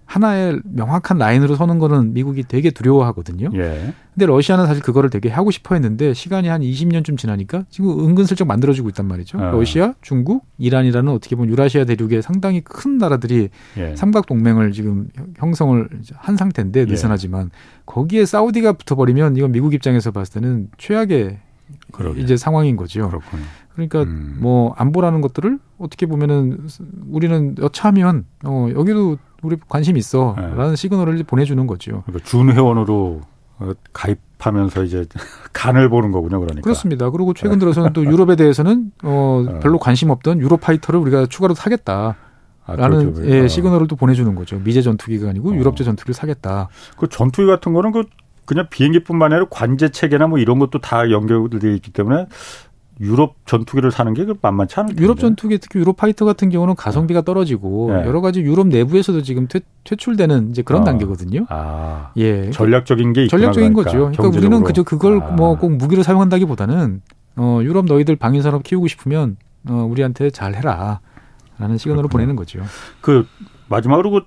하나의 명확한 라인으로 서는 거는 미국이 되게 두려워하거든요. 예. 근데 러시아는 사실 그거를 되게 하고 싶어 했는데 시간이 한 20년쯤 지나니까 지금 은근슬쩍 만들어지고 있단 말이죠. 어. 러시아, 중국, 이란이라는 어떻게 보면 유라시아 대륙의 상당히 큰 나라들이 예. 삼각 동맹을 지금 형성을 한 상태인데 예. 느슨하지만 예. 거기에 사우디가 붙어버리면 이건 미국 입장에서 봤을 때는 최악의 그러게. 이제 상황인 거죠. 그렇군요. 그러니까 음. 뭐 안보라는 것들을 어떻게 보면은 우리는 여차하면 어 여기도 우리 관심 있어라는 네. 시그널을 보내주는 거죠. 그러니까 준 회원으로 어, 가입하면서 이제 <laughs> 간을 보는 거군요, 그러니까. 그렇습니다. 그리고 최근 네. 들어서는 또 유럽에 대해서는 어 네. 별로 관심 없던 유로 파이터를 우리가 추가로 사겠다. 아, 라는 그렇죠. 예, 시그널을 또 보내주는 거죠. 미제 전투기가 아니고 어. 유럽제 전투기를 사겠다. 그 전투기 같은 거는 그 그냥 비행기뿐만 아니라 관제 체계나 뭐 이런 것도 다 연결되어 있기 때문에 유럽 전투기를 사는 게 만만치 않을 텐데. 유럽 전투기 특히 유로파이터 같은 경우는 가성비가 떨어지고 네. 여러 가지 유럽 내부에서도 지금 퇴, 퇴출되는 이제 그런 어. 단계거든요. 아. 예. 전략적인 게 전략적인 거죠. 그러니까 우리는 그저 그걸 아. 뭐꼭 무기로 사용한다기보다는 어 유럽 너희들 방위 산업 키우고 싶으면 어 우리한테 잘 해라. 라는 시그널을 그렇구나. 보내는 거죠. 그 마지막으로 그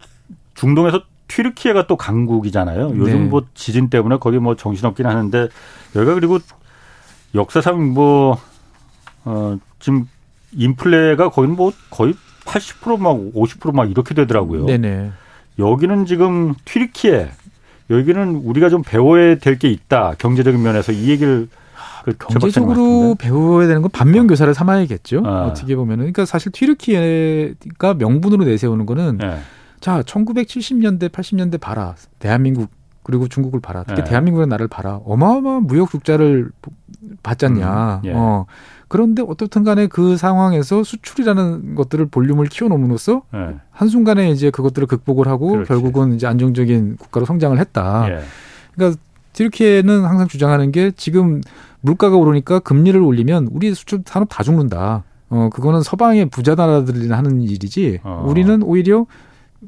중동에서 튀르키예가 또 강국이잖아요. 요즘 네. 뭐 지진 때문에 거기 뭐 정신없긴 하는데 여기가 그리고 역사상 뭐 어, 지금 인플레가 거의 뭐 거의 80%막 50%막 이렇게 되더라고요. 네네. 여기는 지금 튀르키예 여기는 우리가 좀 배워야 될 게 있다 경제적인 면에서 이 얘기를 그 경제적으로 배워야 되는 건 반면 교사를 삼아야겠죠. 아. 어떻게 보면은 그러니까 사실 튀르키예가 명분으로 내세우는 거는 네. 자 1970년대 80년대 봐라 대한민국 그리고 중국을 봐라 특히 네. 대한민국의 나라를 봐라 어마어마한 무역 적자를 받잖냐. 음. 예. 어. 그런데 어떻든 간에 그 상황에서 수출이라는 것들을 볼륨을 키워놓음으로써 네. 한순간에 이제 그것들을 극복을 하고 그렇지. 결국은 이제 안정적인 국가로 성장을 했다. 예. 그러니까 튀르키예는 항상 주장하는 게 지금 물가가 오르니까 금리를 올리면 우리 수출 산업 다 죽는다. 어, 그거는 서방의 부자 나라들이 하는 일이지 어. 우리는 오히려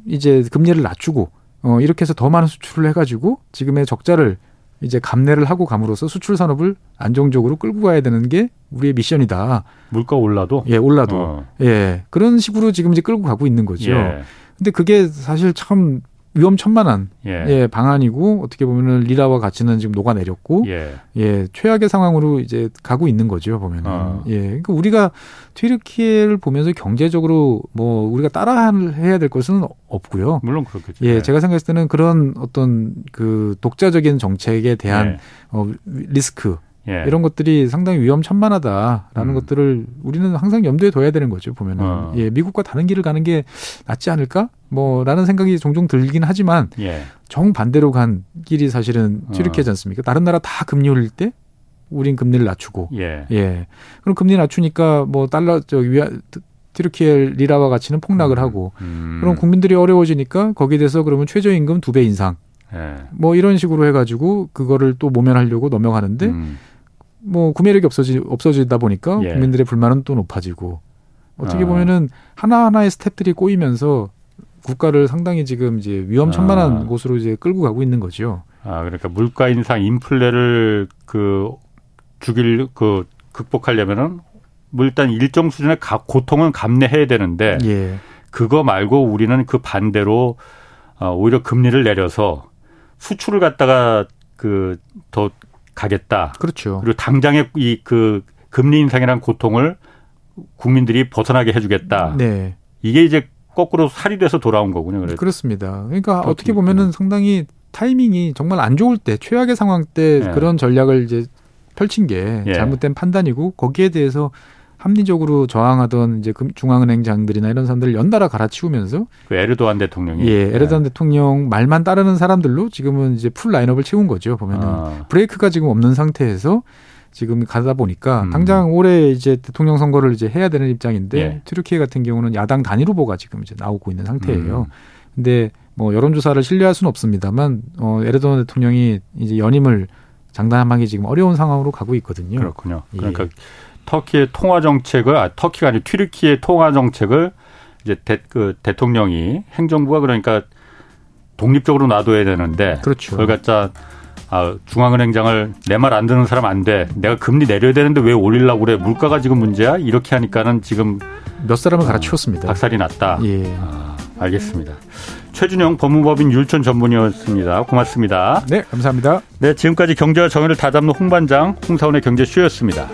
이제 금리를 낮추고 어, 이렇게 해서 더 많은 수출을 해가지고 지금의 적자를 이제 감내를 하고 감으로써 수출 산업을 안정적으로 끌고 가야 되는 게 우리의 미션이다. 물가 올라도? 예, 올라도. 어. 예. 그런 식으로 지금 이제 끌고 가고 있는 거죠. 예. 근데 그게 사실 참 위험천만한 예. 예. 방안이고 어떻게 보면은 리라와 가치는 지금 녹아내렸고 예. 예 최악의 상황으로 이제 가고 있는 거죠 보면은 어. 예 그러니까 우리가 튀르키예를 보면서 경제적으로 뭐 우리가 따라 해야 될 것은 없고요 물론 그렇겠죠 예, 예 제가 생각했을 때는 그런 어떤 그 독자적인 정책에 대한 예. 어 리스크 예. 이런 것들이 상당히 위험천만하다라는 음. 것들을 우리는 항상 염두에 둬야 되는 거죠 보면은 어. 예 미국과 다른 길을 가는 게 낫지 않을까 뭐라는 생각이 종종 들긴 하지만 예. 정 반대로 간 길이 사실은 튀르키지 어. 않습니까 다른 나라 다 금리 올릴 때 우린 금리를 낮추고 예. 예 그럼 금리 낮추니까 뭐 달러 저 위아 튀르키예 리라와 가치는 폭락을 음. 하고 음. 그럼 국민들이 어려워지니까 거기에 대해서 그러면 최저임금 두 배 인상 예. 뭐 이런 식으로 해가지고 그거를 또 모면하려고 넘어가는데 음. 뭐 구매력이 없어지 없어지다 보니까 예. 국민들의 불만은 또 높아지고 어떻게 아. 보면은 하나하나의 스텝들이 꼬이면서 국가를 상당히 지금 이제 위험천만한 아. 곳으로 이제 끌고 가고 있는 거죠. 아 그러니까 물가 인상 인플레를 그 죽일 그 극복하려면은 뭐 일단 일정 수준의 고통은 감내해야 되는데 예. 그거 말고 우리는 그 반대로 어, 오히려 금리를 내려서 수출을 갖다가 그 더 가겠다. 그렇죠. 그리고 당장의 이 그 금리 인상이란 고통을 국민들이 벗어나게 해주겠다. 네. 이게 이제 거꾸로 살이 돼서 돌아온 거군요. 그래서. 그렇습니다. 그러니까 어떻게 보면은 상당히 타이밍이 정말 안 좋을 때 최악의 상황 때 네. 그런 전략을 이제 펼친 게 예. 잘못된 판단이고 거기에 대해서 합리적으로 저항하던 이제 중앙은행장들이나 이런 사람들을 연달아 갈아치우면서 그 에르도안 대통령이 예, 에르도안 네. 대통령 말만 따르는 사람들로 지금은 이제 풀 라인업을 채운 거죠. 보면은 아. 브레이크가 지금 없는 상태에서 지금 가다 보니까 음. 당장 올해 이제 대통령 선거를 이제 해야 되는 입장인데 예. 튀르키예 같은 경우는 야당 단일 후보가 지금 이제 나오고 있는 상태예요. 음. 근데 뭐 여론조사를 신뢰할 수는 없습니다만 어, 에르도안 대통령이 이제 연임을 장담하기 지금 어려운 상황으로 가고 있거든요. 그렇군요. 예. 그러니까 예. 터키의 통화 정책을 아 터키가 아니고 튀르키의 통화 정책을 이제 대, 그 대통령이 행정부가 그러니까 독립적으로 놔둬야 되는데 그렇죠. 그걸 갖다 아, 중앙은행장을 내 말 안 듣는 사람 안 돼. 내가 금리 내려야 되는데 왜 올리려고 그래? 물가가 지금 문제야? 이렇게 하니까는 지금 몇 사람을 갈아치웠습니다. 박살이 났다. 예. 아, 알겠습니다. 최준영 법무법인 율촌 전문의였습니다. 고맙습니다. 네, 감사합니다. 네, 지금까지 경제와 정의를 다잡는 홍반장 홍사원의 경제쇼였습니다.